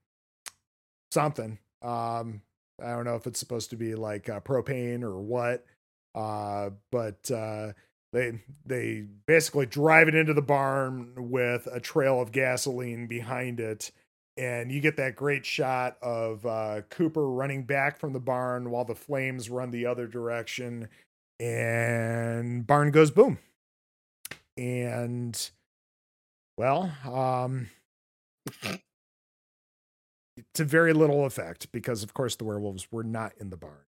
S1: something. Um, I don't know if it's supposed to be like uh, propane or what. Uh, but uh, they they basically drive it into the barn with a trail of gasoline behind it and you get that great shot of uh, cooper running back from the barn while the flames run the other direction and barn goes boom and well um to very little effect because of course the werewolves were not in the barn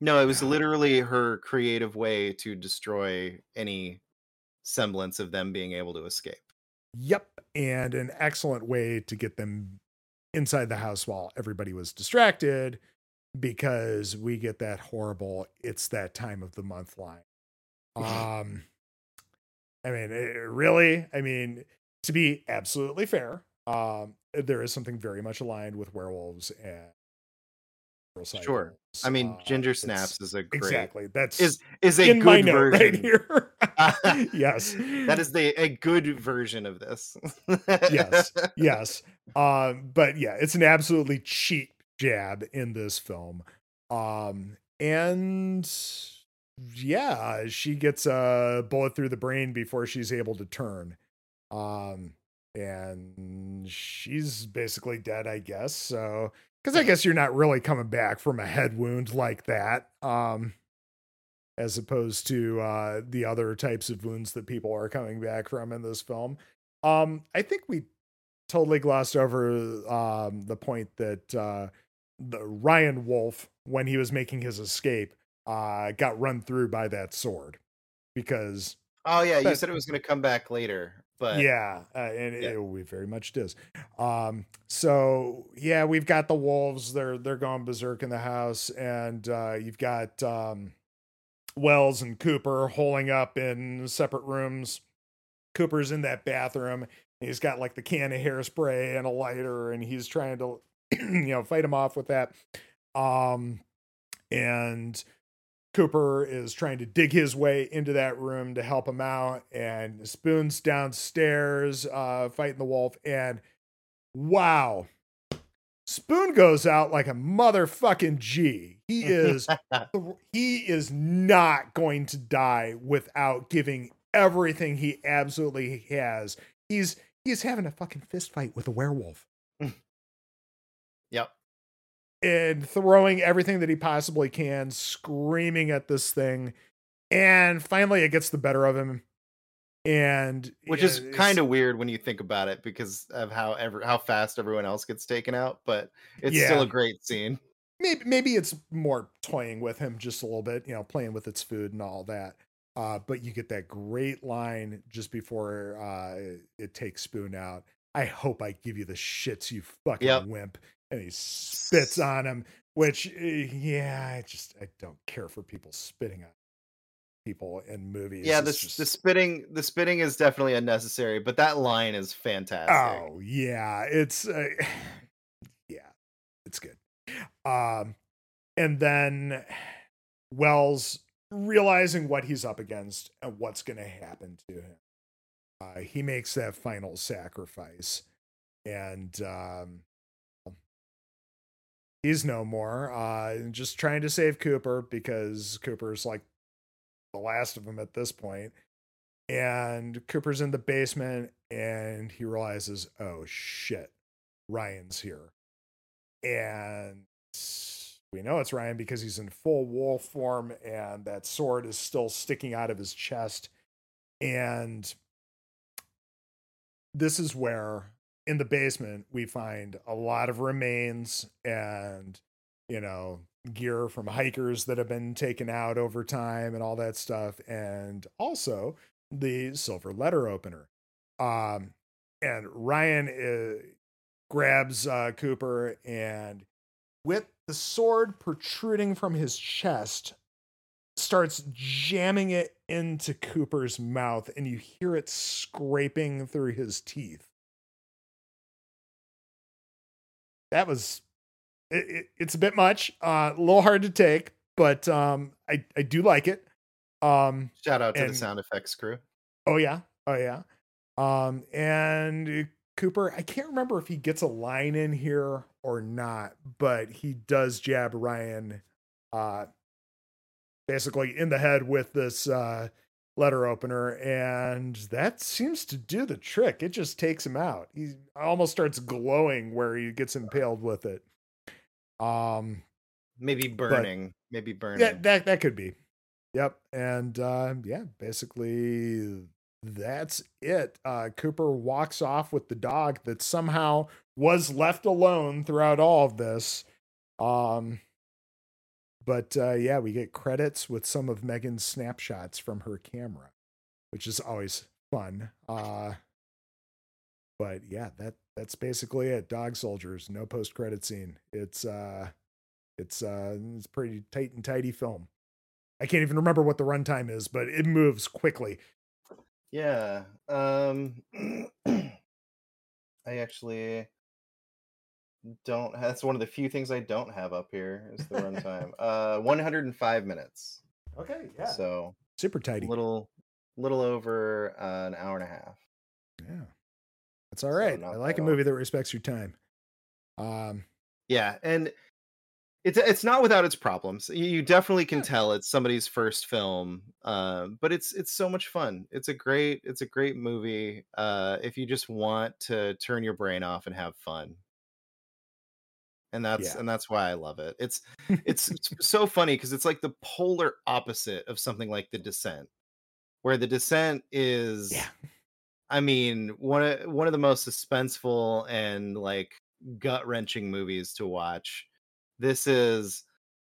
S2: no, it was literally her creative way to destroy any semblance of them being able to escape.
S1: Yep. And an excellent way to get them inside the house while everybody was distracted because we get that horrible it's that time of the month line. Um I mean, it, really, I mean, to be absolutely fair, um there is something very much aligned with werewolves and
S2: Sure. I mean,
S1: Uh,
S2: Ginger Snaps is a great
S1: Exactly. That's
S2: is is a
S1: in
S2: good version.
S1: right here. yes.
S2: that is the a good version of this.
S1: Yes. yes. Um, but yeah, it's an absolutely cheap jab in this film. Um, and yeah, she gets a bullet through the brain before she's able to turn. Um, and she's basically dead, I guess. So, because I guess you're not really coming back from a head wound like that. Um, as opposed to uh, the other types of wounds that people are coming back from in this film. Um, I think we totally glossed over um, the point that uh, the Ryan Wolf, when he was making his escape, uh, got run through by that sword because
S2: Oh yeah, you said it was going to come back later, but
S1: yeah, uh, and
S2: Yeah.
S1: It, it very much does. Um, so yeah, we've got the wolves. They're they're going berserk in the house, and uh, you've got um, Wells and Cooper holding up in separate rooms. Cooper's in that bathroom. He's got like the can of hairspray and a lighter, and he's trying to, you know, fight him off with that. Um, and Cooper is trying to dig his way into that room to help him out, and Spoon's downstairs uh, fighting the wolf. And wow, Spoon goes out like a motherfucking G. He is he is not going to die without giving everything he absolutely has. He's he's having a fucking fist fight with a werewolf
S2: yep.
S1: And throwing everything that he possibly can, screaming at this thing. And finally it gets the better of him. And
S2: Which is kind of weird when you think about it because of how ever how fast everyone else gets taken out, but it's still a great scene.
S1: maybe maybe it's more toying with him just a little bit, you know, playing with its food and all that. Uh, but you get that great line just before uh, it takes Spoon out. I hope I give you the shits, you fucking
S2: Yep.
S1: wimp. And he spits on him, which, uh, yeah, I just I don't care for people spitting on people in movies.
S2: yeah, the
S1: just-
S2: the spitting the spitting is definitely unnecessary, but that line is fantastic.
S1: Oh yeah, it's uh, yeah, it's good. Um, and then Wells realizing what he's up against and what's going to happen to him, uh, he makes that final sacrifice, and um, he's no more. Uh, just trying to save Cooper because Cooper's like the last of them at this point and Cooper's in the basement and he realizes, oh shit, Ryan's here. And we know it's Ryan because he's in full wolf form and that sword is still sticking out of his chest. And this is where in the basement we find a lot of remains and, you know, gear from hikers that have been taken out over time and all that stuff. And also, the silver letter opener. Um, and Ryan uh, grabs uh, Cooper and with the sword protruding from his chest starts jamming it into Cooper's mouth and you hear it scraping through his teeth. That was it, it, it's a bit much, uh, a little hard to take, but um, I I do like it. Um,
S2: Shout out to
S1: and-
S2: the sound effects crew.
S1: Oh yeah, oh yeah. Um, and Cooper, I can't remember if he gets a line in here or not, but he does jab Ryan, uh, basically in the head with this uh letter opener, and that seems to do the trick. It just takes him out. He almost starts glowing where he gets impaled with it. Um,
S2: Maybe burning. Maybe burning.
S1: yeah, that that could be. Yep. And uh yeah, basically that's it. Uh Cooper walks off with the dog that somehow was left alone throughout all of this. Um but uh yeah, we get credits with some of Megan's snapshots from her camera, which is always fun. Uh but yeah, that that's basically it. Dog soldiers, no post credit scene. It's uh it's uh it's pretty tight and tidy film. I can't even remember what the runtime is, but it moves quickly.
S2: Yeah. Um I actually don't that's one of the few things I don't have up here is the runtime. uh 105 minutes.
S1: Okay, Yeah.
S2: So
S1: super tidy.
S2: little little over uh, an hour and a half.
S1: Yeah, that's all right.
S2: So
S1: I like a movie that respects your time. Um,
S2: Yeah, and it's it's not without its problems. You, you definitely can tell it's somebody's first film, uh, but it's it's so much fun. It's a great it's a great movie. Uh, if you just want to turn your brain off and have fun, and that's
S1: Yeah.
S2: and that's why I love it. It's it's, it's so funny because it's like the polar opposite of something like The Descent, where The Descent is
S1: Yeah.
S2: I mean, one of one of the most suspenseful and like gut wrenching movies to watch. This is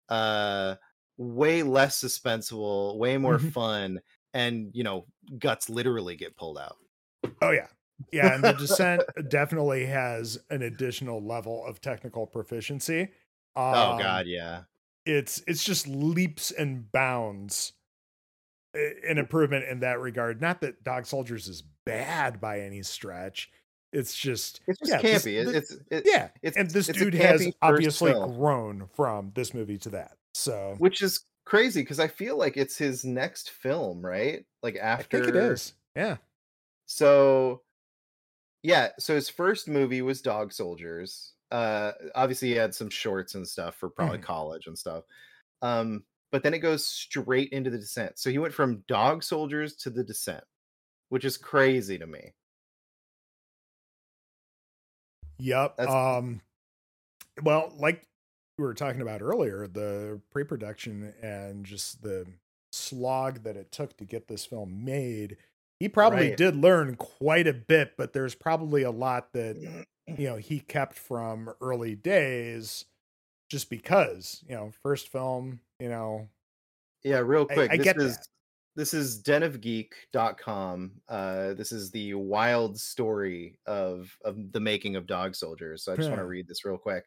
S2: uh way less suspenseful, way more
S1: Mhm.
S2: fun, and you know, guts literally get pulled out.
S1: oh yeah, yeah, and the descent definitely has an additional level of technical proficiency. Um,
S2: oh god, yeah.
S1: it's it's just leaps and bounds i- an improvement in that regard. Not that Dog Soldiers is bad by any stretch. It's just
S2: It's just
S1: yeah, this-
S2: campy.
S1: The-
S2: it's it,
S1: yeah,
S2: it's
S1: and this
S2: it's
S1: dude has obviously
S2: film.
S1: grown from this movie to that. So
S2: which is crazy because I feel like it's his next film, right? Like
S1: I
S2: after
S1: think it is. Yeah.
S2: So yeah, so his first movie was Dog Soldiers. Uh obviously he had some shorts and stuff for probably
S1: Mhm.
S2: college and stuff. Um but then it goes straight into the descent. So he went from Dog Soldiers to the descent, which is crazy to me.
S1: Yep.
S2: That's-
S1: Um well, like we were talking about earlier, the pre-production and just the slog that it took to get this film made, he probably
S2: Right.
S1: did learn quite a bit, but there's probably a lot that you know he kept from early days just because, you know, first film, you know,
S2: Yeah, real quick.
S1: I
S2: this
S1: get
S2: is
S1: that.
S2: this is denofgeek.com. Uh this is the wild story of of the making of Dog Soldiers. So I just want to read this real quick.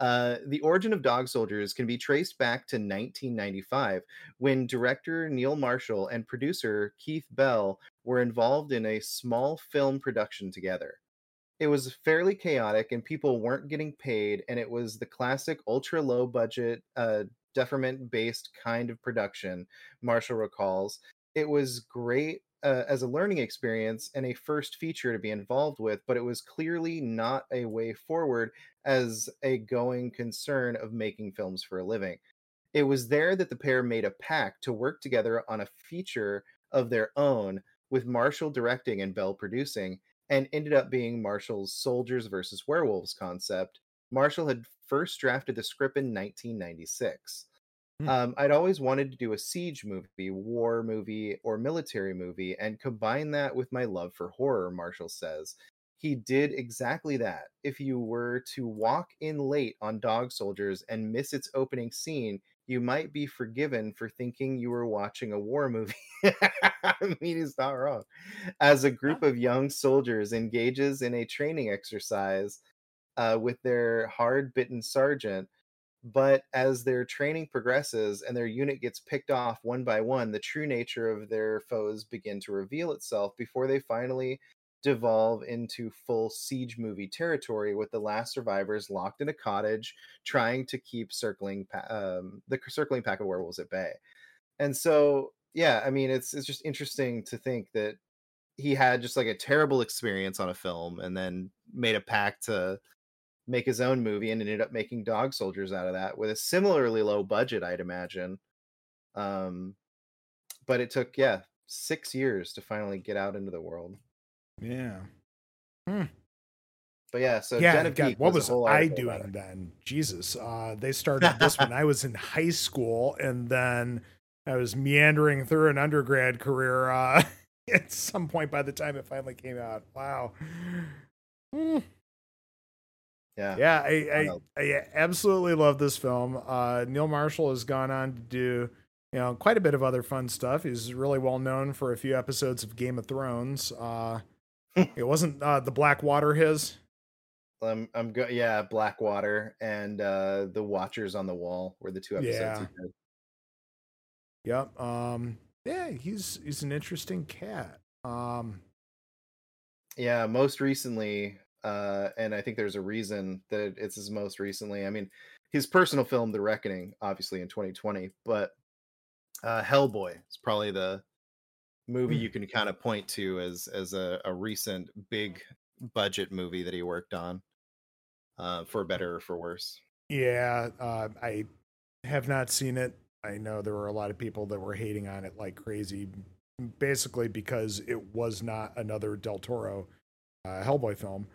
S2: Uh, the origin of Dog Soldiers can be traced back to 1995 when director Neil Marshall and producer Keith Bell were involved in a small film production together. It was fairly chaotic and people weren't getting paid, and it was the classic ultra low budget, uh, deferment based kind of production, Marshall recalls. It was great uh, as a learning experience and a first feature to be involved with, but it was clearly not a way forward as a going concern of making films for a living. It was there that the pair made a pact to work together on a feature of their own, with Marshall directing and Bell producing, and ended up being Marshall's Soldiers versus Werewolves concept. Marshall had first drafted the script in 1996.
S1: Hmm.
S2: Um, I'd always wanted to do a siege movie, war movie, or military movie, and combine that with my love for horror, Marshall says. He did exactly that. If you were to walk in late on Dog Soldiers and miss its opening scene, you might be forgiven for thinking you were watching a war movie. I mean, he's not wrong. As a group of young soldiers engages in a training exercise uh, with their hard bitten sergeant, but as their training progresses and their unit gets picked off one by one, the true nature of their foes begin to reveal itself before they finally devolve into full siege movie territory with the last survivors locked in a cottage trying to keep circling um, the circling pack of werewolves at bay. And so yeah i mean it's it's just interesting to think that he had just like a terrible experience on a film and then made a pact to make his own movie and ended up making dog soldiers out of that with a similarly low budget i'd imagine um but it took yeah six years to finally get out into the world
S1: yeah. Hmm.
S2: But yeah, so
S1: yeah, God, what was, was I doing then? Jesus, uh, they started this when I was in high school, and then I was meandering through an undergrad career uh, at some point by the time it finally came out. Wow.
S2: Hmm.
S1: Yeah, yeah, I, I, I, absolutely love this film. Uh, Neil Marshall has gone on to do you know quite a bit of other fun stuff. He's really well known for a few episodes of Game of Thrones. Uh, it wasn't uh, the Blackwater his.
S2: I'm I'm go yeah, Blackwater and uh the Watchers on the Wall were the two episodes.
S1: Yeah. Yep. Um yeah, he's he's an interesting cat. Um
S2: yeah, most recently uh and I think there's a reason that it's his most recently. I mean, his personal film The Reckoning obviously in 2020, but uh Hellboy is probably the movie mm. you can kind of point to as as a, a recent big budget movie that he worked on uh, for better or for worse
S1: yeah uh, i have not seen it i know there were a lot of people that were hating on it like crazy basically because it was not another del toro uh, hellboy film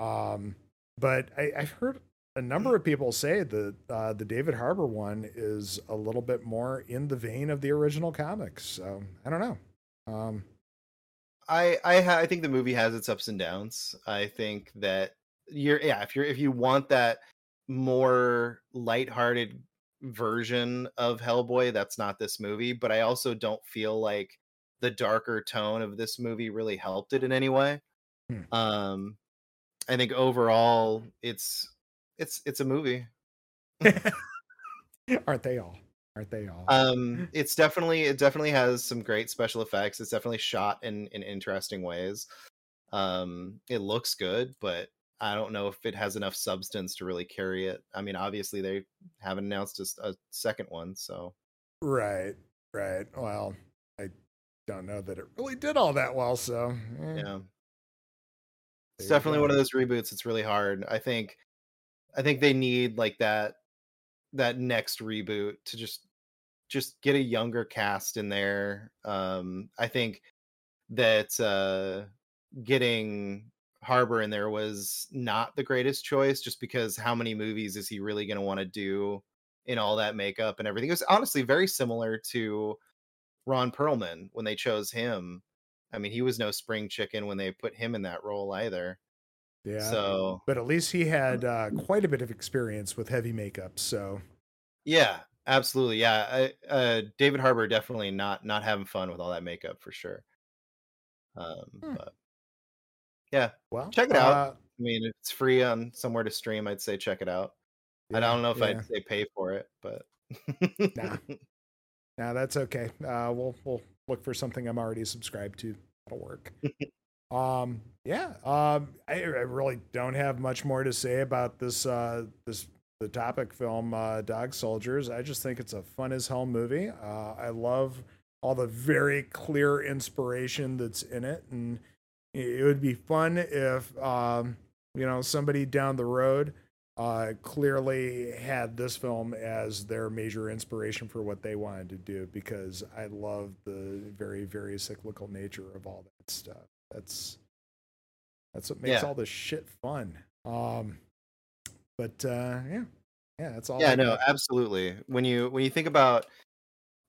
S1: um, but I, i've heard a number of people say that uh, the David Harbour one is a little bit more in the vein of the original comics. So I don't know. Um,
S2: I I ha- I think the movie has its ups and downs. I think that you're yeah if you're if you want that more lighthearted version of Hellboy, that's not this movie. But I also don't feel like the darker tone of this movie really helped it in any way. Hmm. Um, I think overall it's it's it's a movie.
S1: Aren't they all? aren't they all?
S2: Um, it's definitely it definitely has some great special effects. It's definitely shot in in interesting ways. Um, it looks good, but I don't know if it has enough substance to really carry it. I mean, obviously they haven't announced a, a second one, so
S1: right, right. Well, I don't know that it really did all that well. So
S2: eh. yeah, it's definitely one of those reboots. It's really hard. I think, I think they need like that that next reboot to just just get a younger cast in there. Um, I think that uh, getting Harbour in there was not the greatest choice, just because how many movies is he really going to want to do in all that makeup and everything? It was honestly very similar to Ron Perlman when they chose him. I mean, he was no spring chicken when they put him in that role either.
S1: Yeah. So, but at least he had uh, quite a bit of experience with heavy makeup. So,
S2: yeah, absolutely. Yeah, I, uh, David Harbour definitely not not having fun with all that makeup for sure. Um, hmm. but yeah, well, check it out. Uh, I mean, it's free on somewhere to stream, I'd say check it out. Yeah, I don't know if yeah. I'd say pay for it, but
S1: nah, nah, that's okay. Uh, we'll we'll look for something I'm already subscribed to. That'll work. Um, yeah. Um, I, I, really don't have much more to say about this uh, this the topic film uh, Dog Soldiers. I just think it's a fun as hell movie. Uh, I love all the very clear inspiration that's in it, and it would be fun if um, you know somebody down the road uh, clearly had this film as their major inspiration for what they wanted to do because I love the very very cyclical nature of all that stuff that's that's what makes yeah. all this shit fun. Um, but uh, yeah, yeah, that's all.
S2: Yeah, no, absolutely. When you when you think about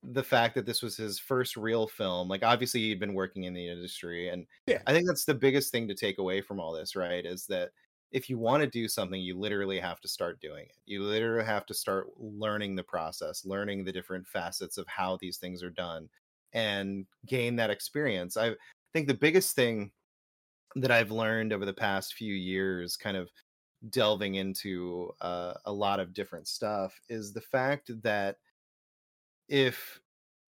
S2: the fact that this was his first real film, like obviously he'd been working in the industry, and
S1: yeah,
S2: I think that's the biggest thing to take away from all this, right? Is that if you want to do something, you literally have to start doing it. You literally have to start learning the process, learning the different facets of how these things are done, and gain that experience. I think the biggest thing that I've learned over the past few years, kind of delving into uh, a lot of different stuff, is the fact that if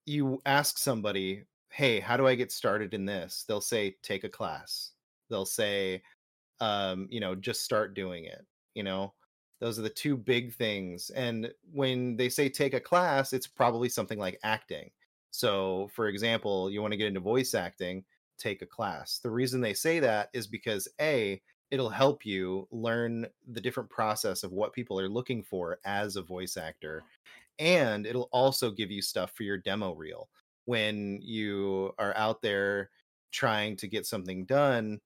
S2: you ask somebody, hey, how do I get started in this? They'll say, take a class. They'll say, um, you know, just start doing it. You know, those are the two big things. And when they say take a class, it's probably something like acting. So, for example, you want to get into voice acting, take a class. The reason they say that is because A, it'll help you learn the different process of what people are looking for as a voice actor. And it'll also give you stuff for your demo reel when you are out there trying to get something done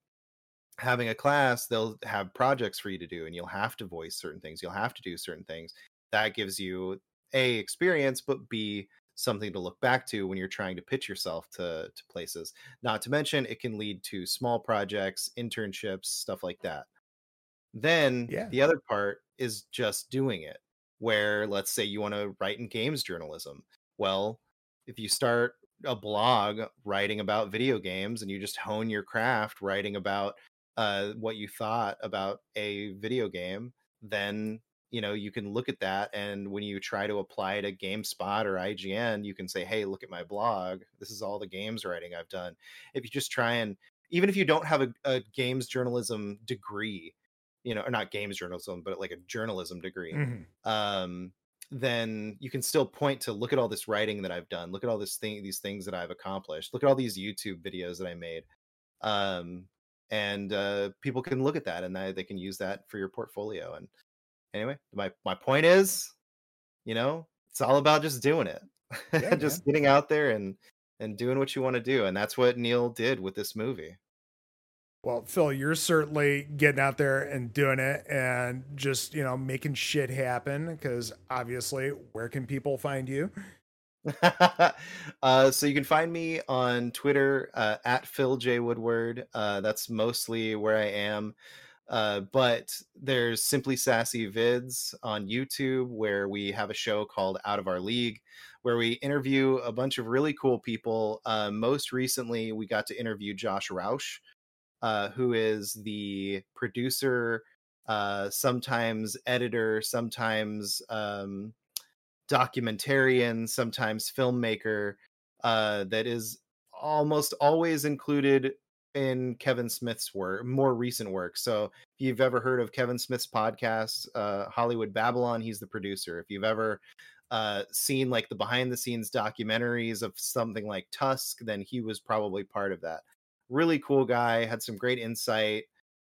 S2: having a class they'll have projects for you to do and you'll have to voice certain things you'll have to do certain things. That gives you a experience but b something to look back to when you're trying to pitch yourself to, to places. Not to mention it can lead to small projects internships stuff like that. Then yeah. the other part is just doing it where let's say you want to write in games journalism. Well if you start a blog writing about video games and you just hone your craft writing about uh, what you thought about a video game, then you know you can look at that and when you try to apply to GameSpot or IGN, you can say, "Hey, look at my blog. This is all the games writing I've done." If you just try and even if you don't have a, a games journalism degree, you know, or not games journalism, but like a journalism degree, mm-hmm. um, then you can still point to look at all this writing that I've done, look at all this thing, these things that I've accomplished, look at all these YouTube videos that I made. Um, and uh, people can look at that and they, they can use that for your portfolio. And anyway, my my point is, you know, it's all about just doing it, yeah, just getting out there and and doing what you want to do, and that's what Neil did with this movie.
S1: Well, Phil, you're certainly getting out there and doing it and just, you know, making shit happen because obviously, where can people find you?
S2: uh, so you can find me on Twitter uh, at Phil J Woodward. Uh, that's mostly where I am. Uh, but there's Simply Sassy Vids on YouTube where we have a show called Out of Our League, where we interview a bunch of really cool people. Uh, most recently, we got to interview Josh Roush, uh, who is the producer, sometimes editor, sometimes um, documentarian, sometimes filmmaker uh, that is almost always included in Kevin Smith's work, more recent work. So if you've ever heard of Kevin Smith's podcast, uh, Hollywood Babble-On, he's the producer. If you've ever uh, seen like the behind the scenes documentaries of something like Tusk, then he was probably part of that. Really cool guy, had some great insight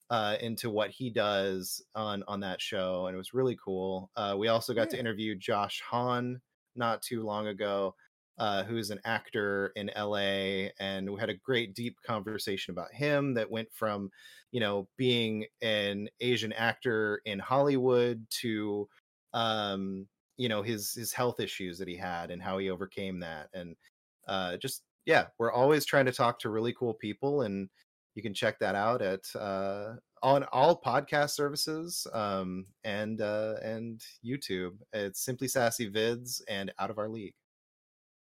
S2: uh, into what he does on on that show, and it was really cool. Uh, we also got yeah. to interview Josh Hahn not too long ago, uh, who's an actor in LA, and we had a great deep conversation about him that went from, you know, being an Asian actor in Hollywood to, um, you know, his his health issues that he had and how he overcame that, and uh, just yeah, we're always trying to talk to really cool people and you can check that out at uh, on all podcast services um, and uh, and YouTube. It's Simply Sassy Vids and Out of Our League.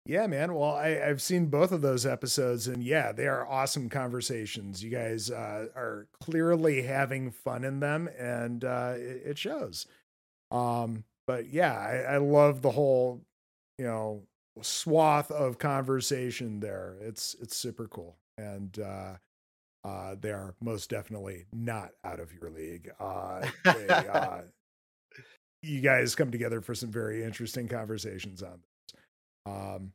S1: Yeah, man. Well, I, have seen both of those episodes, and yeah, they are awesome conversations. You guys uh, are clearly having fun in them, and uh, it, it, shows. Um, but yeah, I, I love the whole, you know, swath of conversation there. It's it's super cool, and uh, uh, they are most definitely not out of your league. Uh, they, uh, you guys come together for some very interesting conversations on this. Um,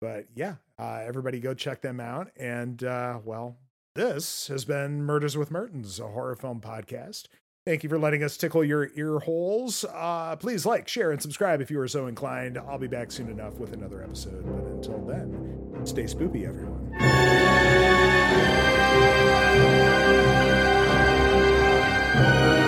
S1: but yeah, uh, everybody go check them out. And uh, well, this has been Murders with Mertens, a horror film podcast. Thank you for letting us tickle your ear holes. Uh, please like, share, and subscribe if you are so inclined. I'll be back soon enough with another episode. But until then, stay spoopy, everyone. Bye.